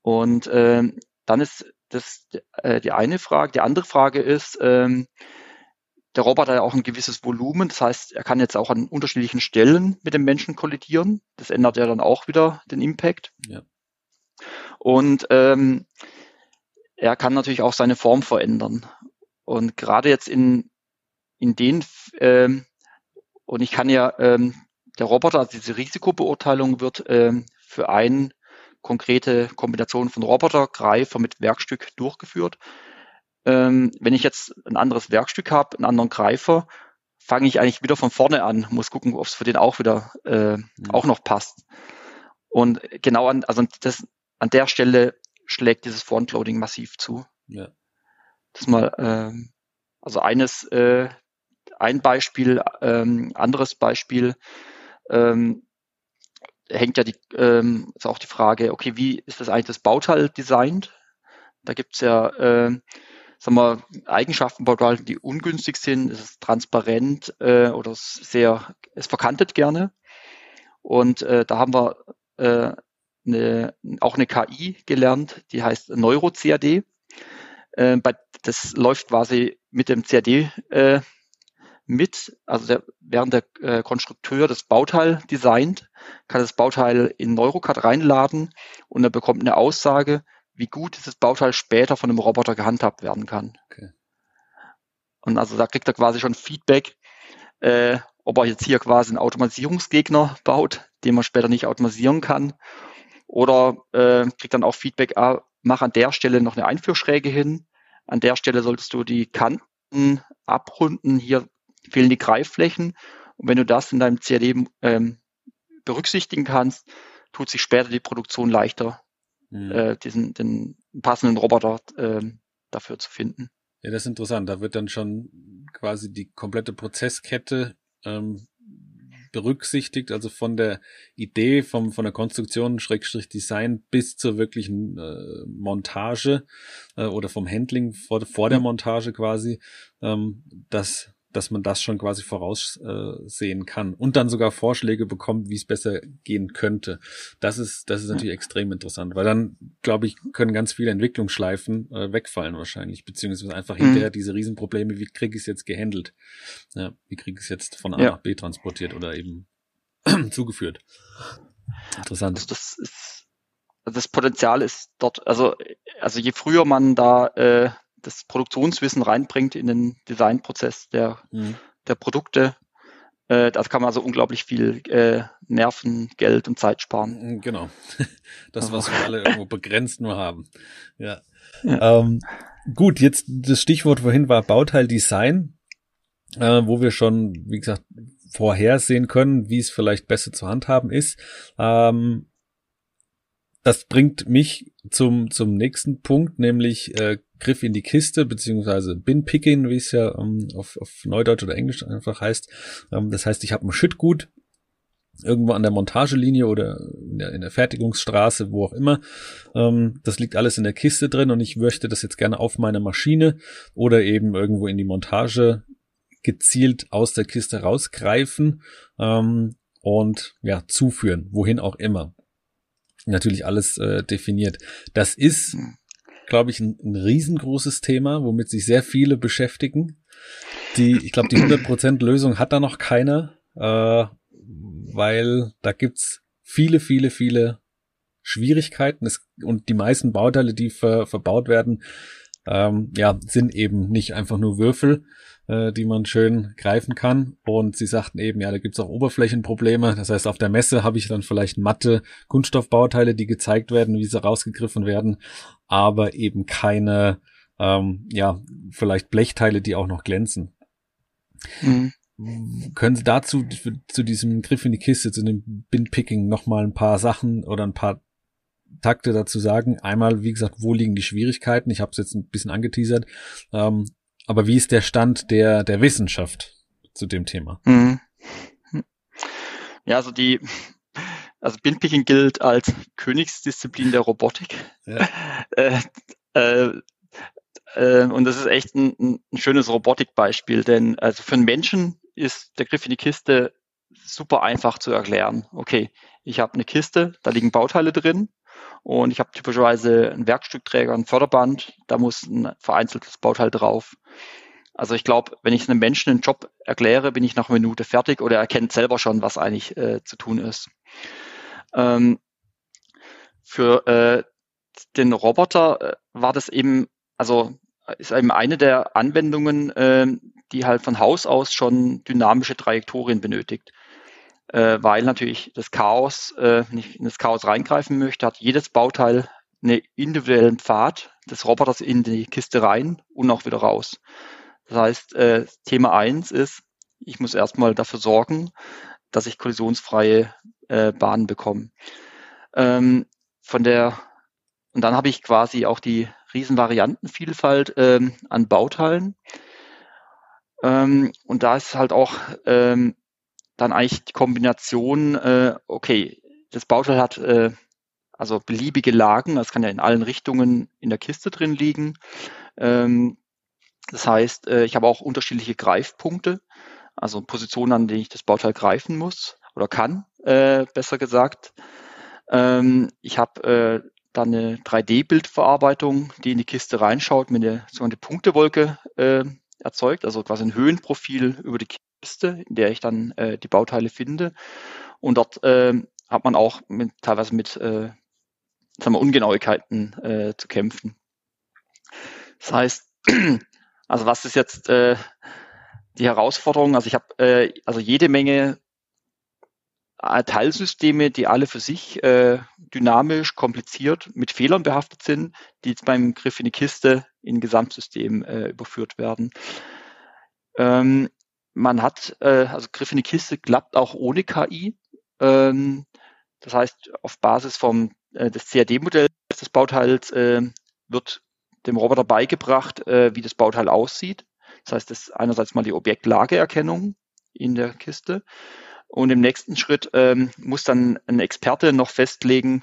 Und äh, dann ist das äh, die eine Frage. Die andere Frage ist, ähm, der Roboter hat ja auch ein gewisses Volumen, das heißt, er kann jetzt auch an unterschiedlichen Stellen mit dem Menschen kollidieren. Das ändert ja dann auch wieder den Impact. Ja. Und ähm, er kann natürlich auch seine Form verändern. Und gerade jetzt in, in den, ähm, und ich kann ja, ähm, der Roboter, also diese Risikobeurteilung wird ähm, für eine konkrete Kombination von Roboter, Greifer mit Werkstück durchgeführt. Ähm, wenn ich jetzt ein anderes Werkstück habe, einen anderen Greifer, fange ich eigentlich wieder von vorne an, muss gucken, ob es für den auch wieder äh, mhm. auch noch passt. Und genau an, also das, an der Stelle schlägt dieses Frontloading massiv zu. Ja. Das mal, ähm, also eines, äh, ein Beispiel, ähm, anderes Beispiel, ähm, hängt ja die, ähm, ist auch die Frage, okay, wie ist das eigentlich das Bauteil designt? Da gibt's ja äh, sagen wir, Eigenschaften Bauteile, die ungünstig sind. Es ist transparent äh, oder sehr, es verkantet gerne. Und äh, da haben wir äh, eine, auch eine KI gelernt, die heißt NeuroCAD. Äh, bei, das läuft quasi mit dem CAD äh, mit, also der, während der äh, Konstrukteur das Bauteil designt, kann das Bauteil in NeuroCAD reinladen und er bekommt eine Aussage, wie gut dieses Bauteil später von einem Roboter gehandhabt werden kann. Okay. Und also da kriegt er quasi schon Feedback, äh, ob er jetzt hier quasi einen Automatisierungsgegner baut, den man später nicht automatisieren kann. Oder äh, kriegt dann auch Feedback, ah, mach an der Stelle noch eine Einführschräge hin. An der Stelle solltest du die Kanten abrunden. Hier fehlen die Greifflächen. Und wenn du das in deinem CAD ähm, berücksichtigen kannst, tut sich später die Produktion leichter, mhm. äh, diesen den passenden Roboter äh, dafür zu finden. Ja, das ist interessant. Da wird dann schon quasi die komplette Prozesskette ähm, berücksichtigt, also von der Idee, vom, von der Konstruktion, Schrägstrich Design bis zur wirklichen äh, Montage äh, oder vom Handling vor, vor der mhm. Montage quasi, ähm, dass dass man das schon quasi voraussehen kann und dann sogar Vorschläge bekommt, wie es besser gehen könnte. Das ist, das ist natürlich extrem interessant, weil dann, glaube ich, können ganz viele Entwicklungsschleifen äh, wegfallen wahrscheinlich, beziehungsweise einfach mhm. hinterher diese Riesenprobleme, wie kriege ich es jetzt gehandelt? Ja, wie kriege ich es jetzt von A ja. nach B transportiert oder eben zugeführt? Interessant. Also das ist, das Potenzial ist dort, also, also je früher man da äh, das Produktionswissen reinbringt in den Designprozess der, mhm. der Produkte. Äh, da kann man also unglaublich viel äh, Nerven, Geld und Zeit sparen. Mhm, genau. Das, was wir alle irgendwo begrenzt nur haben. Ja. ja. Ähm, gut, jetzt das Stichwort vorhin war Bauteildesign, äh, wo wir schon, wie gesagt, vorhersehen können, wie es vielleicht besser zu handhaben ist. Ähm, das bringt mich zum, zum nächsten Punkt, nämlich äh, Griff in die Kiste, beziehungsweise Bin-Picking, wie es ja ähm, auf, auf Neudeutsch oder Englisch einfach heißt. Ähm, das heißt, ich habe ein Schüttgut irgendwo an der Montagelinie oder in der, in der Fertigungsstraße, wo auch immer. Ähm, das liegt alles in der Kiste drin und ich möchte das jetzt gerne auf meine Maschine oder eben irgendwo in die Montage gezielt aus der Kiste rausgreifen ähm, und ja zuführen, wohin auch immer natürlich alles äh, definiert. Das ist, glaube ich, ein, ein riesengroßes Thema, womit sich sehr viele beschäftigen. Die, ich glaube, die 100% Lösung hat da noch keiner, äh, weil da gibt's viele, viele, viele Schwierigkeiten es, und die meisten Bauteile, die ver, verbaut werden, ähm, ja, sind eben nicht einfach nur Würfel, äh, die man schön greifen kann. Und sie sagten eben, ja, da gibt's auch Oberflächenprobleme. Das heißt, auf der Messe habe ich dann vielleicht matte Kunststoffbauteile, die gezeigt werden, wie sie rausgegriffen werden, aber eben keine, ähm, ja, vielleicht Blechteile, die auch noch glänzen. Mhm. Können Sie dazu zu diesem Griff in die Kiste, zu dem Bin-Picking noch mal ein paar Sachen oder ein paar Takte dazu sagen. Einmal, wie gesagt, wo liegen die Schwierigkeiten? Ich habe es jetzt ein bisschen angeteasert. Ähm, aber wie ist der Stand der, der Wissenschaft zu dem Thema? Mhm. Ja, also die, also Bindpicking gilt als Königsdisziplin der Robotik. Ja. äh, äh, äh, und das ist echt ein, ein schönes Robotikbeispiel, denn also für einen Menschen ist der Griff in die Kiste super einfach zu erklären. Okay, ich habe eine Kiste, da liegen Bauteile drin und ich habe typischerweise einen Werkstückträger, ein Förderband, da muss ein vereinzeltes Bauteil drauf. Also ich glaube, wenn ich einem Menschen einen Job erkläre, bin ich nach einer Minute fertig oder er kennt selber schon, was eigentlich äh, zu tun ist. Ähm, für äh, den Roboter äh, war das eben, also ist eben eine der Anwendungen, äh, die halt von Haus aus schon dynamische Trajektorien benötigt äh, weil natürlich das Chaos, äh, ich in das Chaos reingreifen möchte, hat jedes Bauteil einen individuellen Pfad des Roboters in die Kiste rein und auch wieder raus. Das heißt, äh, Thema eins ist, ich muss erstmal dafür sorgen, dass ich kollisionsfreie äh, Bahnen bekomme. Ähm, von der und dann habe ich quasi auch die Riesenvariantenvielfalt ähm, an Bauteilen. Ähm, und da ist halt auch ähm, dann eigentlich die Kombination, äh, okay, das Bauteil hat äh, also beliebige Lagen, das kann ja in allen Richtungen in der Kiste drin liegen. Ähm, das heißt, äh, ich habe auch unterschiedliche Greifpunkte, also Positionen, an denen ich das Bauteil greifen muss oder kann, äh, besser gesagt. Ähm, ich habe äh, dann eine 3D-Bildverarbeitung, die in die Kiste reinschaut, mit der sogenannte Punktewolke äh, erzeugt, also quasi ein Höhenprofil über die Liste, in der ich dann äh, die Bauteile finde. Und dort äh, hat man auch mit, teilweise mit äh, sagen wir, Ungenauigkeiten äh, zu kämpfen. Das heißt, also was ist jetzt äh, die Herausforderung? Also ich habe äh, also jede Menge äh, Teilsysteme, die alle für sich äh, dynamisch, kompliziert, mit Fehlern behaftet sind, die jetzt beim Griff in die Kiste in Gesamtsystem äh, überführt werden. Ähm, man hat, äh, also Griff in die Kiste klappt auch ohne KI. Ähm, das heißt, auf Basis vom äh, des CAD-Modells des Bauteils äh, wird dem Roboter beigebracht, äh, wie das Bauteil aussieht. Das heißt, das ist einerseits mal die Objektlageerkennung in der Kiste. Und im nächsten Schritt ähm, muss dann ein Experte noch festlegen,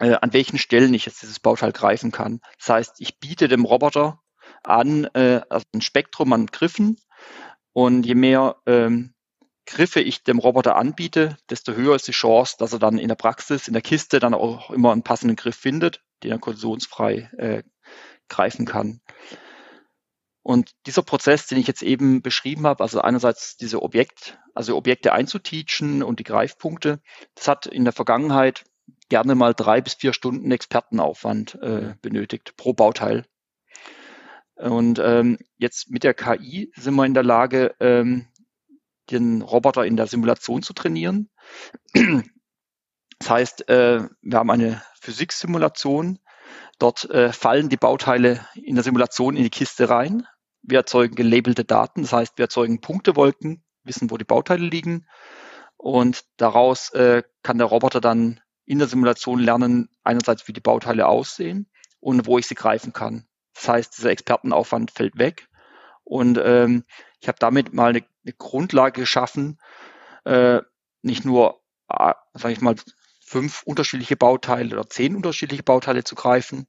äh, an welchen Stellen ich jetzt dieses Bauteil greifen kann. Das heißt, ich biete dem Roboter an äh, also ein Spektrum an Griffen und je mehr ähm, Griffe ich dem Roboter anbiete, desto höher ist die Chance, dass er dann in der Praxis, in der Kiste dann auch immer einen passenden Griff findet, den er kollisionsfrei äh, greifen kann. Und dieser Prozess, den ich jetzt eben beschrieben habe, also einerseits diese Objekt, also Objekte einzuteachen und die Greifpunkte, das hat in der Vergangenheit gerne mal drei bis vier Stunden Expertenaufwand äh, benötigt pro Bauteil. Und ähm, jetzt mit der KI sind wir in der Lage, ähm, den Roboter in der Simulation zu trainieren. Das heißt, äh, wir haben eine Physiksimulation. Dort äh, fallen die Bauteile in der Simulation in die Kiste rein. Wir erzeugen gelabelte Daten, das heißt, wir erzeugen Punktewolken, wissen, wo die Bauteile liegen. Und daraus äh, kann der Roboter dann in der Simulation lernen, einerseits, wie die Bauteile aussehen und wo ich sie greifen kann. Das heißt, dieser Expertenaufwand fällt weg. Und ähm, ich habe damit mal eine, eine Grundlage geschaffen, äh, nicht nur, äh, sage ich mal, fünf unterschiedliche Bauteile oder zehn unterschiedliche Bauteile zu greifen,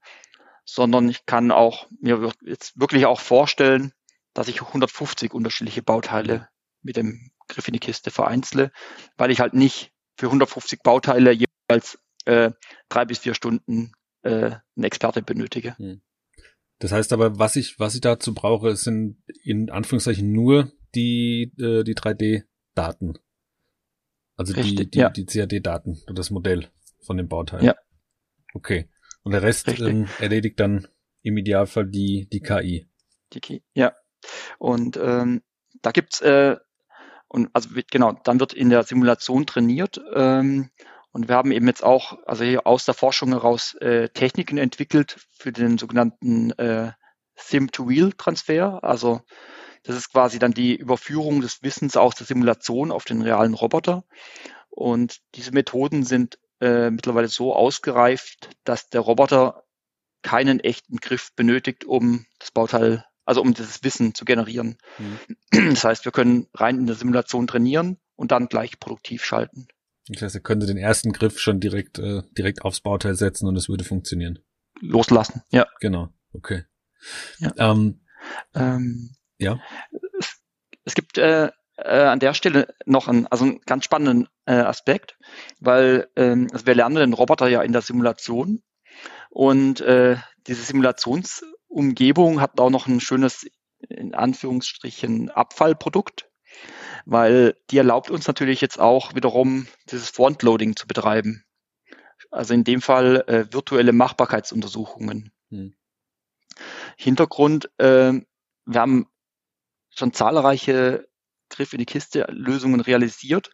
sondern ich kann auch mir jetzt wirklich auch vorstellen, dass ich 150 unterschiedliche Bauteile mit dem Griff in die Kiste vereinzle, weil ich halt nicht für 150 Bauteile jeweils äh, drei bis vier Stunden äh, einen Experte benötige. Hm. Das heißt aber, was ich, was ich dazu brauche, sind in Anführungszeichen nur die, äh, die 3D-Daten. Also Richtig, die, die, ja. die CAD-Daten und das Modell von dem Bauteil. Ja. Okay. Und der Rest ähm, erledigt dann im Idealfall die, die KI. Die KI, ja. Und ähm, da gibt's äh, und also genau, dann wird in der Simulation trainiert. Ähm, und wir haben eben jetzt auch, also hier aus der Forschung heraus, äh, Techniken entwickelt für den sogenannten äh, Sim-to-Wheel-Transfer. Also das ist quasi dann die Überführung des Wissens aus der Simulation auf den realen Roboter. Und diese Methoden sind äh, mittlerweile so ausgereift, dass der Roboter keinen echten Griff benötigt, um das Bauteil, also um dieses Wissen zu generieren. Mhm. Das heißt, wir können rein in der Simulation trainieren und dann gleich produktiv schalten. Das heißt, er könnte den ersten Griff schon direkt, äh, direkt aufs Bauteil setzen und es würde funktionieren. Loslassen, ja. Genau, okay. Ja. Ähm, ähm, ja. Es, es gibt äh, äh, an der Stelle noch einen, also einen ganz spannenden äh, Aspekt, weil ähm, also wir lernen den Roboter ja in der Simulation und äh, diese Simulationsumgebung hat auch noch ein schönes, in Anführungsstrichen, Abfallprodukt weil die erlaubt uns natürlich jetzt auch wiederum dieses Frontloading zu betreiben. Also in dem Fall äh, virtuelle Machbarkeitsuntersuchungen. Hm. Hintergrund, äh, wir haben schon zahlreiche Griff in die Kiste Lösungen realisiert,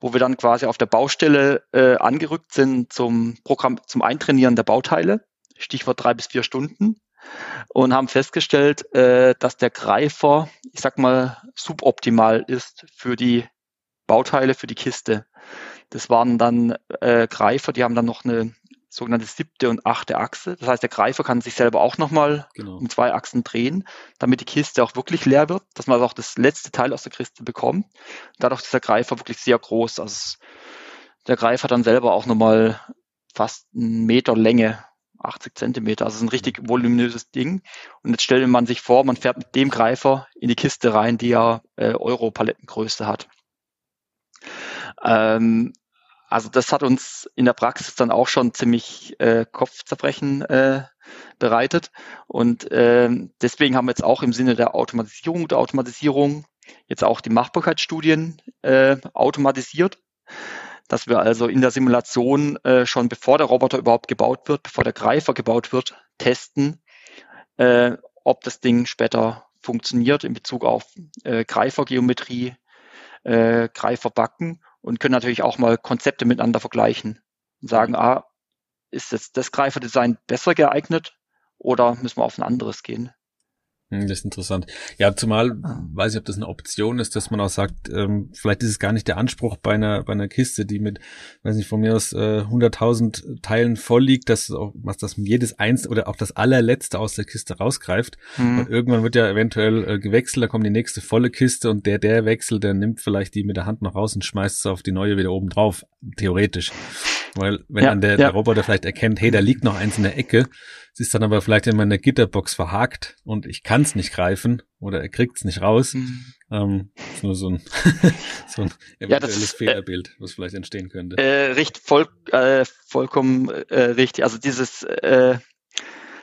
wo wir dann quasi auf der Baustelle äh, angerückt sind zum Programm, zum Eintrainieren der Bauteile. Stichwort drei bis vier Stunden und haben festgestellt, äh, dass der Greifer, ich sag mal, suboptimal ist für die Bauteile, für die Kiste. Das waren dann äh, Greifer, die haben dann noch eine sogenannte siebte und achte Achse. Das heißt, der Greifer kann sich selber auch nochmal genau. um zwei Achsen drehen, damit die Kiste auch wirklich leer wird, dass man also auch das letzte Teil aus der Kiste bekommt. Dadurch ist der Greifer wirklich sehr groß. Also der Greifer dann selber auch nochmal fast einen Meter Länge 80 Zentimeter. Also es ist ein richtig voluminöses Ding. Und jetzt stellt man sich vor, man fährt mit dem Greifer in die Kiste rein, die ja äh, Euro-Palettengröße hat. Ähm, also das hat uns in der Praxis dann auch schon ziemlich äh, Kopfzerbrechen äh, bereitet. Und äh, deswegen haben wir jetzt auch im Sinne der Automatisierung der Automatisierung jetzt auch die Machbarkeitsstudien äh, automatisiert dass wir also in der Simulation äh, schon bevor der Roboter überhaupt gebaut wird, bevor der Greifer gebaut wird, testen, äh, ob das Ding später funktioniert in Bezug auf äh, Greifergeometrie, äh, Greiferbacken und können natürlich auch mal Konzepte miteinander vergleichen und sagen, ah, ist jetzt das Greiferdesign besser geeignet oder müssen wir auf ein anderes gehen? Hm, das ist interessant. Ja, zumal weiß ich, ob das eine Option ist, dass man auch sagt, ähm, vielleicht ist es gar nicht der Anspruch bei einer bei einer Kiste, die mit, weiß nicht, von mir aus äh, 100.000 Teilen voll liegt, dass auch was das jedes eins oder auch das allerletzte aus der Kiste rausgreift. Mhm. Und irgendwann wird ja eventuell äh, gewechselt, da kommt die nächste volle Kiste und der der wechselt, der nimmt vielleicht die mit der Hand noch raus und schmeißt es auf die neue wieder oben drauf, theoretisch. Weil wenn ja, dann der, ja. der Roboter vielleicht erkennt, hey, da liegt noch eins in der Ecke, es ist dann aber vielleicht in meiner Gitterbox verhakt und ich kann es nicht greifen oder er kriegt es nicht raus. Mhm. Ähm, ist nur so ein, so ein eventuelles ja, das, äh, Fehlerbild, was vielleicht entstehen könnte. Äh, richtig, voll, äh, vollkommen äh, richtig. Also dieses äh,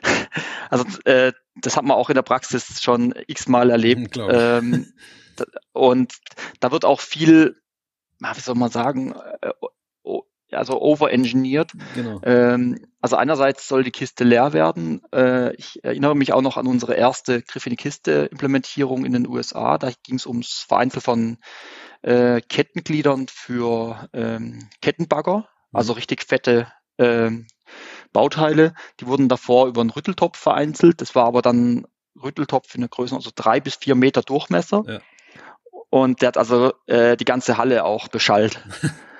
also äh, das hat man auch in der Praxis schon x-mal erlebt. Ähm, und da wird auch viel, wie soll man sagen, äh, also overengineert. Genau. Ähm, also einerseits soll die Kiste leer werden. Äh, ich erinnere mich auch noch an unsere erste Griff in die Kiste Implementierung in den USA. Da ging es ums Vereinzeln von äh, Kettengliedern für ähm, Kettenbagger, mhm. also richtig fette ähm, Bauteile. Die wurden davor über einen Rütteltopf vereinzelt. Das war aber dann Rütteltopf in der Größe, also drei bis vier Meter Durchmesser. Ja. Und der hat also äh, die ganze Halle auch beschallt.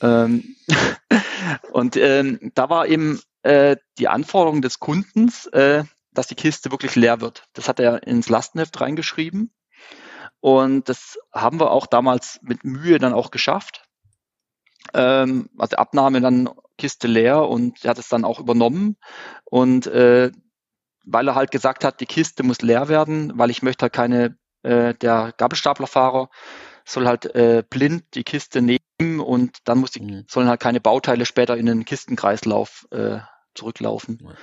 Ähm, und ähm, da war eben äh, die Anforderung des Kundens, äh, dass die Kiste wirklich leer wird. Das hat er ins Lastenheft reingeschrieben. Und das haben wir auch damals mit Mühe dann auch geschafft. Ähm, also Abnahme dann Kiste leer und er hat es dann auch übernommen. Und äh, weil er halt gesagt hat, die Kiste muss leer werden, weil ich möchte halt keine, äh, der Gabelstaplerfahrer soll halt äh, blind die Kiste nehmen und dann muss die, mhm. sollen halt keine Bauteile später in den Kistenkreislauf äh, zurücklaufen. Ja.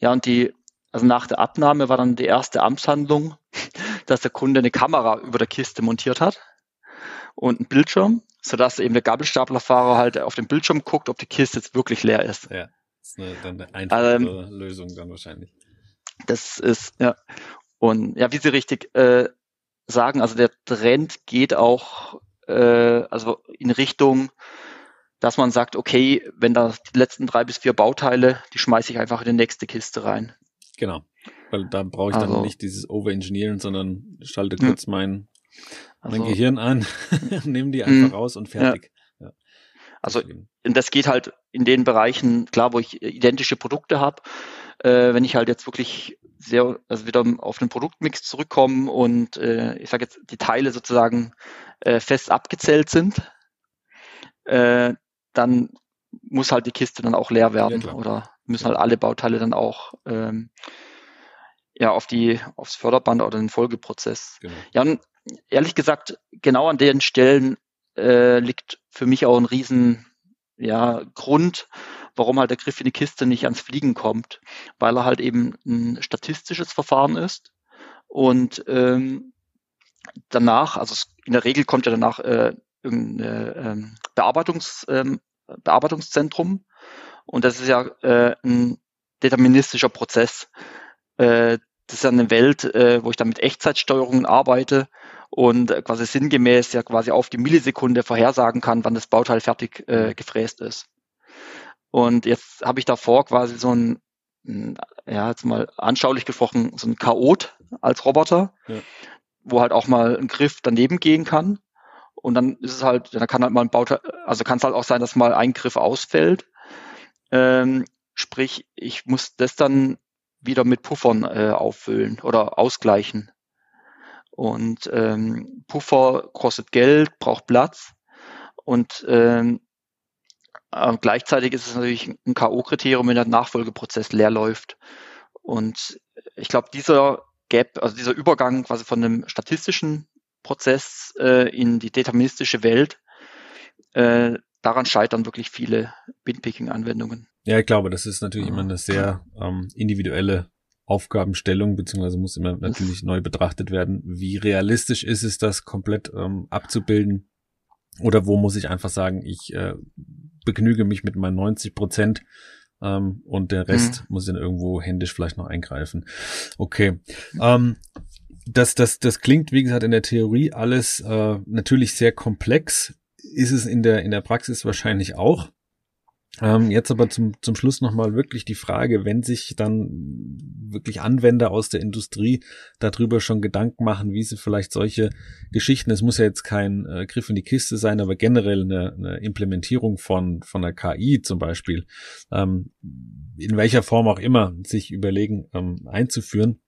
ja, und die, also nach der Abnahme war dann die erste Amtshandlung, dass der Kunde eine Kamera über der Kiste montiert hat und einen Bildschirm, sodass eben der Gabelstaplerfahrer halt auf den Bildschirm guckt, ob die Kiste jetzt wirklich leer ist. Ja, das ist eine, dann eine einfache ähm, Lösung dann wahrscheinlich. Das ist, ja. Und ja, wie Sie richtig äh, sagen, also der Trend geht auch äh, also in Richtung, dass man sagt, okay, wenn da die letzten drei bis vier Bauteile, die schmeiße ich einfach in die nächste Kiste rein. Genau. Weil da brauche ich also, dann nicht dieses Overengineeren, sondern schalte kurz mein, mein also, Gehirn an, nehme die einfach hm. raus und fertig. Ja. Ja. Also und das geht halt in den Bereichen, klar, wo ich identische Produkte habe, äh, wenn ich halt jetzt wirklich sehr, also wieder auf den Produktmix zurückkommen und äh, ich sage jetzt, die Teile sozusagen äh, fest abgezählt sind, äh, dann muss halt die Kiste dann auch leer werden ja, oder müssen halt alle Bauteile dann auch ähm, ja auf die aufs Förderband oder den Folgeprozess. Genau. Ja, und ehrlich gesagt, genau an den Stellen äh, liegt für mich auch ein riesen ja, Grund, warum halt der Griff in die Kiste nicht ans Fliegen kommt, weil er halt eben ein statistisches Verfahren ist und ähm, danach, also in der Regel kommt ja danach äh, irgendein ähm, Bearbeitungs, ähm, Bearbeitungszentrum und das ist ja äh, ein deterministischer Prozess. Äh, das ist ja eine Welt, äh, wo ich dann mit Echtzeitsteuerungen arbeite und quasi sinngemäß ja quasi auf die Millisekunde vorhersagen kann, wann das Bauteil fertig äh, gefräst ist. Und jetzt habe ich davor quasi so ein, ja, jetzt mal anschaulich gesprochen, so ein Chaot als Roboter, ja. wo halt auch mal ein Griff daneben gehen kann. Und dann ist es halt, dann kann halt mal ein Bauteil, also kann es halt auch sein, dass mal ein Griff ausfällt. Ähm, sprich, ich muss das dann wieder mit Puffern äh, auffüllen oder ausgleichen. Und ähm, Puffer kostet Geld, braucht Platz. Und ähm, äh, gleichzeitig ist es natürlich ein K.O.-Kriterium, wenn der Nachfolgeprozess leer läuft. Und ich glaube, dieser Gap, also dieser Übergang quasi von einem statistischen Prozess äh, in die deterministische Welt, äh, daran scheitern wirklich viele Binpicking-Anwendungen. Ja, ich glaube, das ist natürlich immer eine sehr ähm, individuelle Aufgabenstellung, beziehungsweise muss immer natürlich neu betrachtet werden. Wie realistisch ist es, das komplett ähm, abzubilden? Oder wo muss ich einfach sagen, ich äh, begnüge mich mit meinen 90 Prozent ähm, und der Rest mhm. muss dann irgendwo händisch vielleicht noch eingreifen. Okay. Ähm, das, das, das klingt, wie gesagt, in der Theorie alles äh, natürlich sehr komplex. Ist es in der, in der Praxis wahrscheinlich auch. Ähm, jetzt aber zum, zum Schluss nochmal wirklich die Frage, wenn sich dann wirklich Anwender aus der Industrie darüber schon Gedanken machen, wie sie vielleicht solche Geschichten, es muss ja jetzt kein äh, Griff in die Kiste sein, aber generell eine, eine Implementierung von, von der KI zum Beispiel, ähm, in welcher Form auch immer, sich überlegen ähm, einzuführen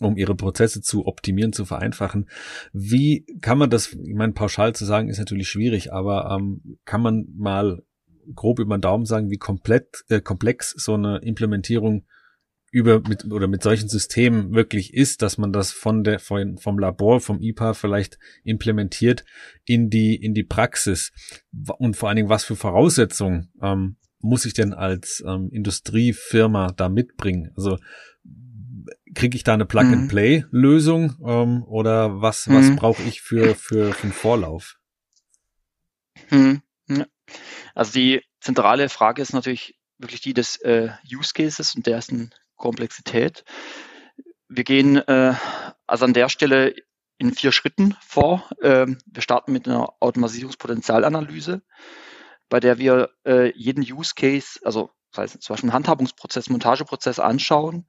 um ihre Prozesse zu optimieren, zu vereinfachen. Wie kann man das, ich meine, pauschal zu sagen, ist natürlich schwierig, aber ähm, kann man mal grob über den Daumen sagen, wie komplett, äh, komplex so eine Implementierung über mit oder mit solchen Systemen wirklich ist, dass man das von der von, vom Labor vom IPA vielleicht implementiert in die in die Praxis und vor allen Dingen was für Voraussetzungen ähm, muss ich denn als ähm, Industriefirma da mitbringen? Also kriege ich da eine Plug-and-Play-Lösung ähm, oder was, was mhm. brauche ich für, für, für einen Vorlauf? Mhm. Also die zentrale Frage ist natürlich wirklich die des äh, Use Cases und dessen Komplexität. Wir gehen äh, also an der Stelle in vier Schritten vor. Ähm, wir starten mit einer Automatisierungspotenzialanalyse, bei der wir äh, jeden Use Case, also das heißt zum Beispiel einen Handhabungsprozess, Montageprozess anschauen,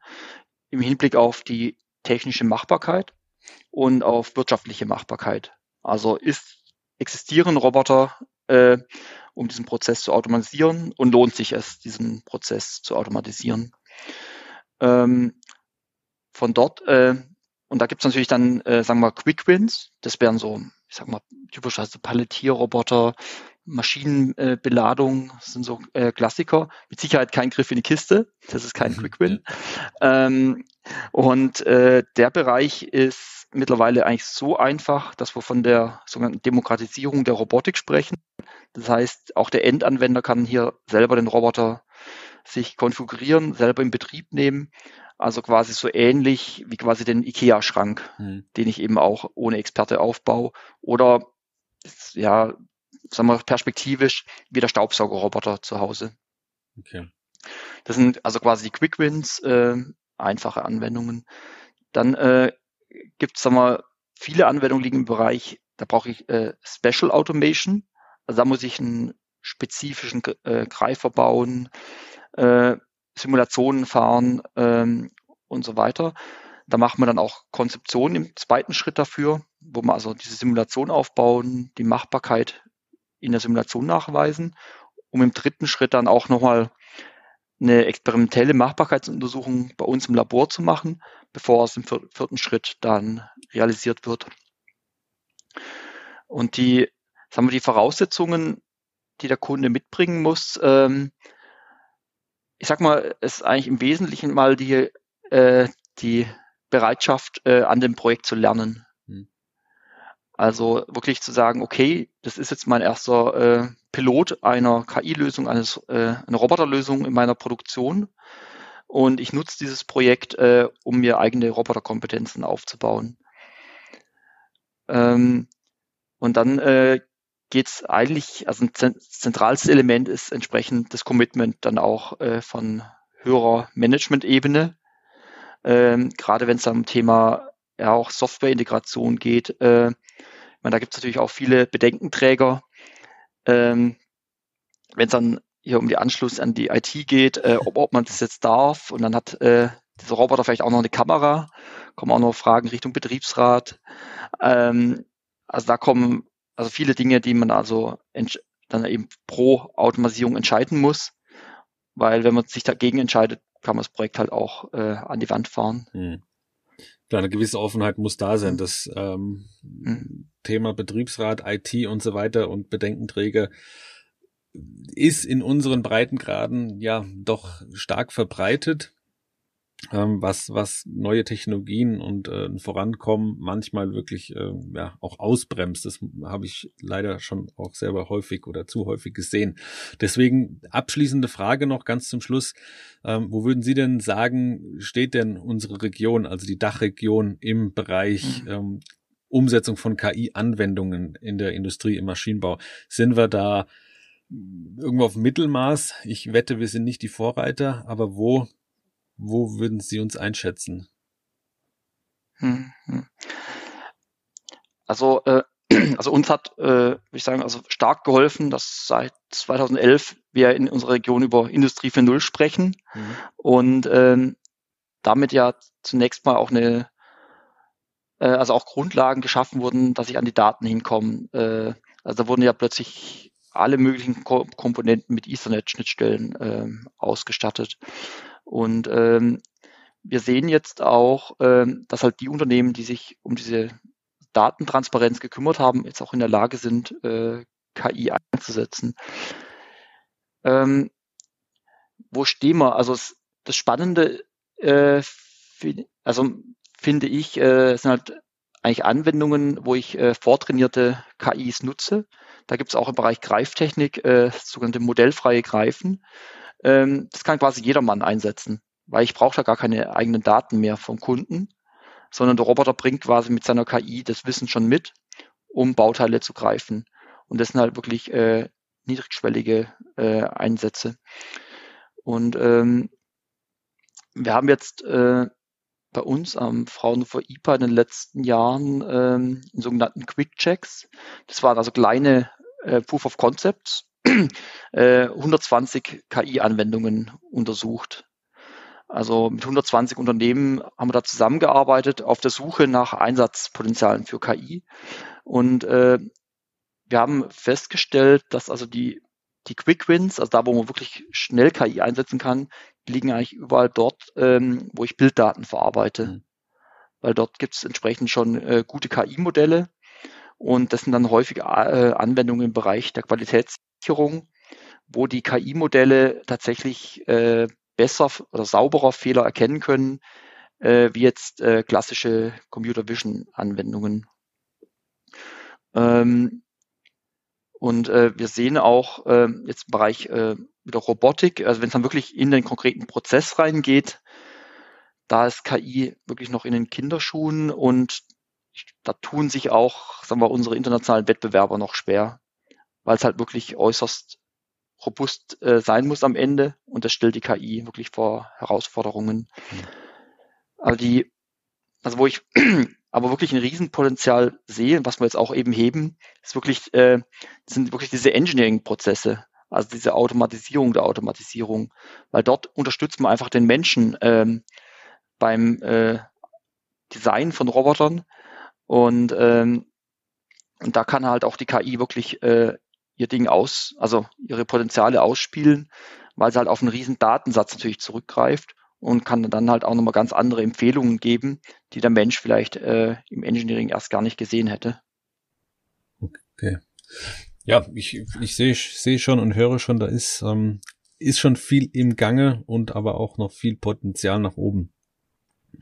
im Hinblick auf die technische Machbarkeit und auf wirtschaftliche Machbarkeit. Also ist, existieren Roboter, äh, um diesen Prozess zu automatisieren und lohnt sich es, diesen Prozess zu automatisieren. Ähm, von dort, äh, und da gibt es natürlich dann, äh, sagen wir, Quick Wins. Das wären so, ich sag mal, typischerweise Palettierroboter, Maschinenbeladung äh, sind so äh, Klassiker. Mit Sicherheit kein Griff in die Kiste. Das ist kein mhm. Quick Win. Ähm, und äh, der Bereich ist mittlerweile eigentlich so einfach, dass wir von der sogenannten Demokratisierung der Robotik sprechen. Das heißt, auch der Endanwender kann hier selber den Roboter sich konfigurieren, selber in Betrieb nehmen. Also quasi so ähnlich wie quasi den IKEA-Schrank, mhm. den ich eben auch ohne Experte aufbaue. Oder ja, sagen wir perspektivisch wie der Staubsaugerroboter zu Hause. Okay. Das sind also quasi die Quick Wins, äh, einfache Anwendungen. Dann äh, gibt es, wir, viele Anwendungen liegen im Bereich, da brauche ich äh, Special Automation. Also da muss ich einen spezifischen äh, Greifer bauen, äh, Simulationen fahren ähm, und so weiter. Da machen wir dann auch Konzeptionen im zweiten Schritt dafür, wo wir also diese Simulation aufbauen, die Machbarkeit in der Simulation nachweisen, um im dritten Schritt dann auch nochmal eine experimentelle Machbarkeitsuntersuchung bei uns im Labor zu machen, bevor es im vierten Schritt dann realisiert wird. Und die, sagen wir, die Voraussetzungen, die der Kunde mitbringen muss, ähm, ich sag mal, ist eigentlich im Wesentlichen mal die, äh, die Bereitschaft, äh, an dem Projekt zu lernen. Also wirklich zu sagen, okay, das ist jetzt mein erster äh, Pilot einer KI-Lösung, eines, äh, einer Roboterlösung in meiner Produktion. Und ich nutze dieses Projekt, äh, um mir eigene Roboterkompetenzen aufzubauen. Ähm, und dann äh, geht es eigentlich, also ein zentrales Element ist entsprechend das Commitment dann auch äh, von höherer Management-Ebene. Ähm, gerade wenn es am Thema ja auch Softwareintegration geht, äh, meine, da gibt es natürlich auch viele Bedenkenträger. Ähm, Wenn es dann hier um die Anschluss an die IT geht, äh, ob, ob man das jetzt darf und dann hat äh, dieser Roboter vielleicht auch noch eine Kamera, kommen auch noch Fragen Richtung Betriebsrat. Ähm, also da kommen also viele Dinge, die man also dann eben pro Automatisierung entscheiden muss, weil wenn man sich dagegen entscheidet, kann man das Projekt halt auch äh, an die Wand fahren. Hm. Klar, eine gewisse Offenheit muss da sein. Das ähm, mhm. Thema Betriebsrat, IT und so weiter und Bedenkenträger ist in unseren Breitengraden ja doch stark verbreitet was, was neue Technologien und äh, Vorankommen manchmal wirklich äh, ja, auch ausbremst. Das habe ich leider schon auch selber häufig oder zu häufig gesehen. Deswegen abschließende Frage noch ganz zum Schluss. Ähm, wo würden Sie denn sagen, steht denn unsere Region, also die Dachregion im Bereich mhm. ähm, Umsetzung von KI-Anwendungen in der Industrie, im Maschinenbau? Sind wir da irgendwo auf Mittelmaß? Ich wette, wir sind nicht die Vorreiter, aber wo wo würden Sie uns einschätzen? Hm, hm. Also, äh, also uns hat, äh, würde ich sagen, also stark geholfen, dass seit 2011 wir in unserer Region über Industrie 4.0 sprechen mhm. und ähm, damit ja zunächst mal auch eine, äh, also auch Grundlagen geschaffen wurden, dass ich an die Daten hinkomme. Äh, also da wurden ja plötzlich alle möglichen Ko Komponenten mit Ethernet-Schnittstellen ähm, ausgestattet. Und ähm, wir sehen jetzt auch, ähm, dass halt die Unternehmen, die sich um diese Datentransparenz gekümmert haben, jetzt auch in der Lage sind, äh, KI einzusetzen. Ähm, wo stehen wir? Also es, das Spannende, äh, also finde ich, äh, sind halt eigentlich Anwendungen, wo ich äh, vortrainierte KIs nutze. Da gibt es auch im Bereich Greiftechnik äh, sogenannte modellfreie Greifen. Ähm, das kann quasi jedermann einsetzen, weil ich brauche da gar keine eigenen Daten mehr vom Kunden, sondern der Roboter bringt quasi mit seiner KI das Wissen schon mit, um Bauteile zu greifen. Und das sind halt wirklich äh, niedrigschwellige äh, Einsätze. Und ähm, wir haben jetzt äh, bei uns am Fraunhofer IPA in den letzten Jahren ähm, sogenannten Quick Checks. Das waren also kleine äh, Proof of Concepts, äh, 120 KI-Anwendungen untersucht. Also mit 120 Unternehmen haben wir da zusammengearbeitet auf der Suche nach Einsatzpotenzialen für KI. Und äh, wir haben festgestellt, dass also die, die Quick Wins, also da, wo man wirklich schnell KI einsetzen kann, liegen eigentlich überall dort, ähm, wo ich Bilddaten verarbeite. Mhm. Weil dort gibt es entsprechend schon äh, gute KI-Modelle und das sind dann häufig äh, Anwendungen im Bereich der Qualitätssicherung, wo die KI-Modelle tatsächlich äh, besser oder sauberer Fehler erkennen können, äh, wie jetzt äh, klassische Computer Vision-Anwendungen. Ähm, und äh, wir sehen auch äh, jetzt im Bereich äh, wieder Robotik, also wenn es dann wirklich in den konkreten Prozess reingeht, da ist KI wirklich noch in den Kinderschuhen und da tun sich auch, sagen wir, unsere internationalen Wettbewerber noch schwer, weil es halt wirklich äußerst robust äh, sein muss am Ende und das stellt die KI wirklich vor Herausforderungen. Also die, also wo ich aber wirklich ein Riesenpotenzial sehe, was wir jetzt auch eben heben, ist wirklich, äh, sind wirklich diese Engineering-Prozesse, also diese Automatisierung der Automatisierung, weil dort unterstützt man einfach den Menschen ähm, beim äh, Design von Robotern und, ähm, und da kann halt auch die KI wirklich äh, ihr Ding aus, also ihre Potenziale ausspielen, weil sie halt auf einen riesen Datensatz natürlich zurückgreift und kann dann halt auch nochmal ganz andere Empfehlungen geben, die der Mensch vielleicht äh, im Engineering erst gar nicht gesehen hätte. Okay. Ja, ich, ich sehe seh schon und höre schon, da ist, ähm, ist schon viel im Gange und aber auch noch viel Potenzial nach oben.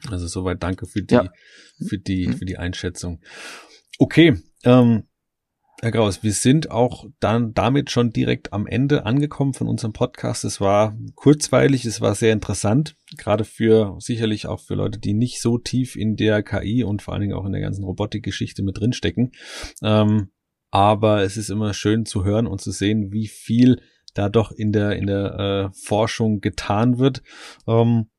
Also soweit danke für die, ja. für die, mhm. für die Einschätzung. Okay, ähm, Herr Graus, wir sind auch dann damit schon direkt am Ende angekommen von unserem Podcast. Es war kurzweilig, es war sehr interessant, gerade für sicherlich auch für Leute, die nicht so tief in der KI und vor allen Dingen auch in der ganzen Robotikgeschichte mit drinstecken. Ähm, aber es ist immer schön zu hören und zu sehen, wie viel da doch in der in der äh, Forschung getan wird. Ähm,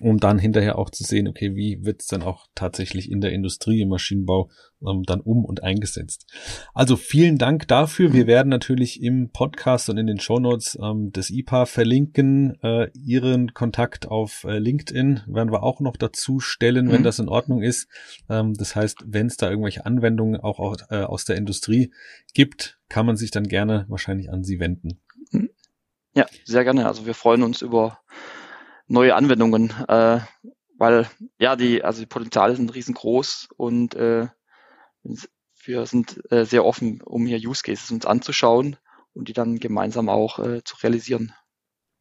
um dann hinterher auch zu sehen, okay, wie wird es dann auch tatsächlich in der Industrie, im Maschinenbau ähm, dann um und eingesetzt. Also vielen Dank dafür. Wir werden natürlich im Podcast und in den Shownotes ähm, des IPA verlinken. Äh, Ihren Kontakt auf äh, LinkedIn werden wir auch noch dazu stellen, wenn mhm. das in Ordnung ist. Ähm, das heißt, wenn es da irgendwelche Anwendungen auch, auch äh, aus der Industrie gibt, kann man sich dann gerne wahrscheinlich an Sie wenden. Ja, sehr gerne. Also wir freuen uns über neue Anwendungen, äh, weil ja die also die Potenziale sind riesengroß und äh, wir sind äh, sehr offen, um hier Use Cases uns anzuschauen und die dann gemeinsam auch äh, zu realisieren.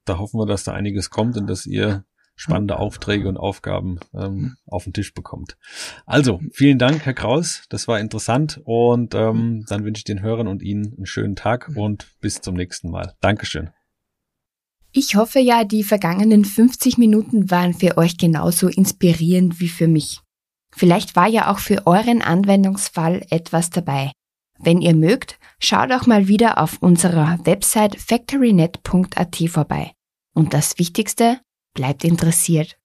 Da hoffen wir, dass da einiges kommt und dass ihr spannende Aufträge und Aufgaben ähm, mhm. auf den Tisch bekommt. Also, vielen Dank, Herr Kraus. Das war interessant und ähm, dann wünsche ich den Hörern und Ihnen einen schönen Tag und bis zum nächsten Mal. Dankeschön. Ich hoffe ja, die vergangenen 50 Minuten waren für euch genauso inspirierend wie für mich. Vielleicht war ja auch für euren Anwendungsfall etwas dabei. Wenn ihr mögt, schaut auch mal wieder auf unserer Website factorynet.at vorbei. Und das Wichtigste, bleibt interessiert.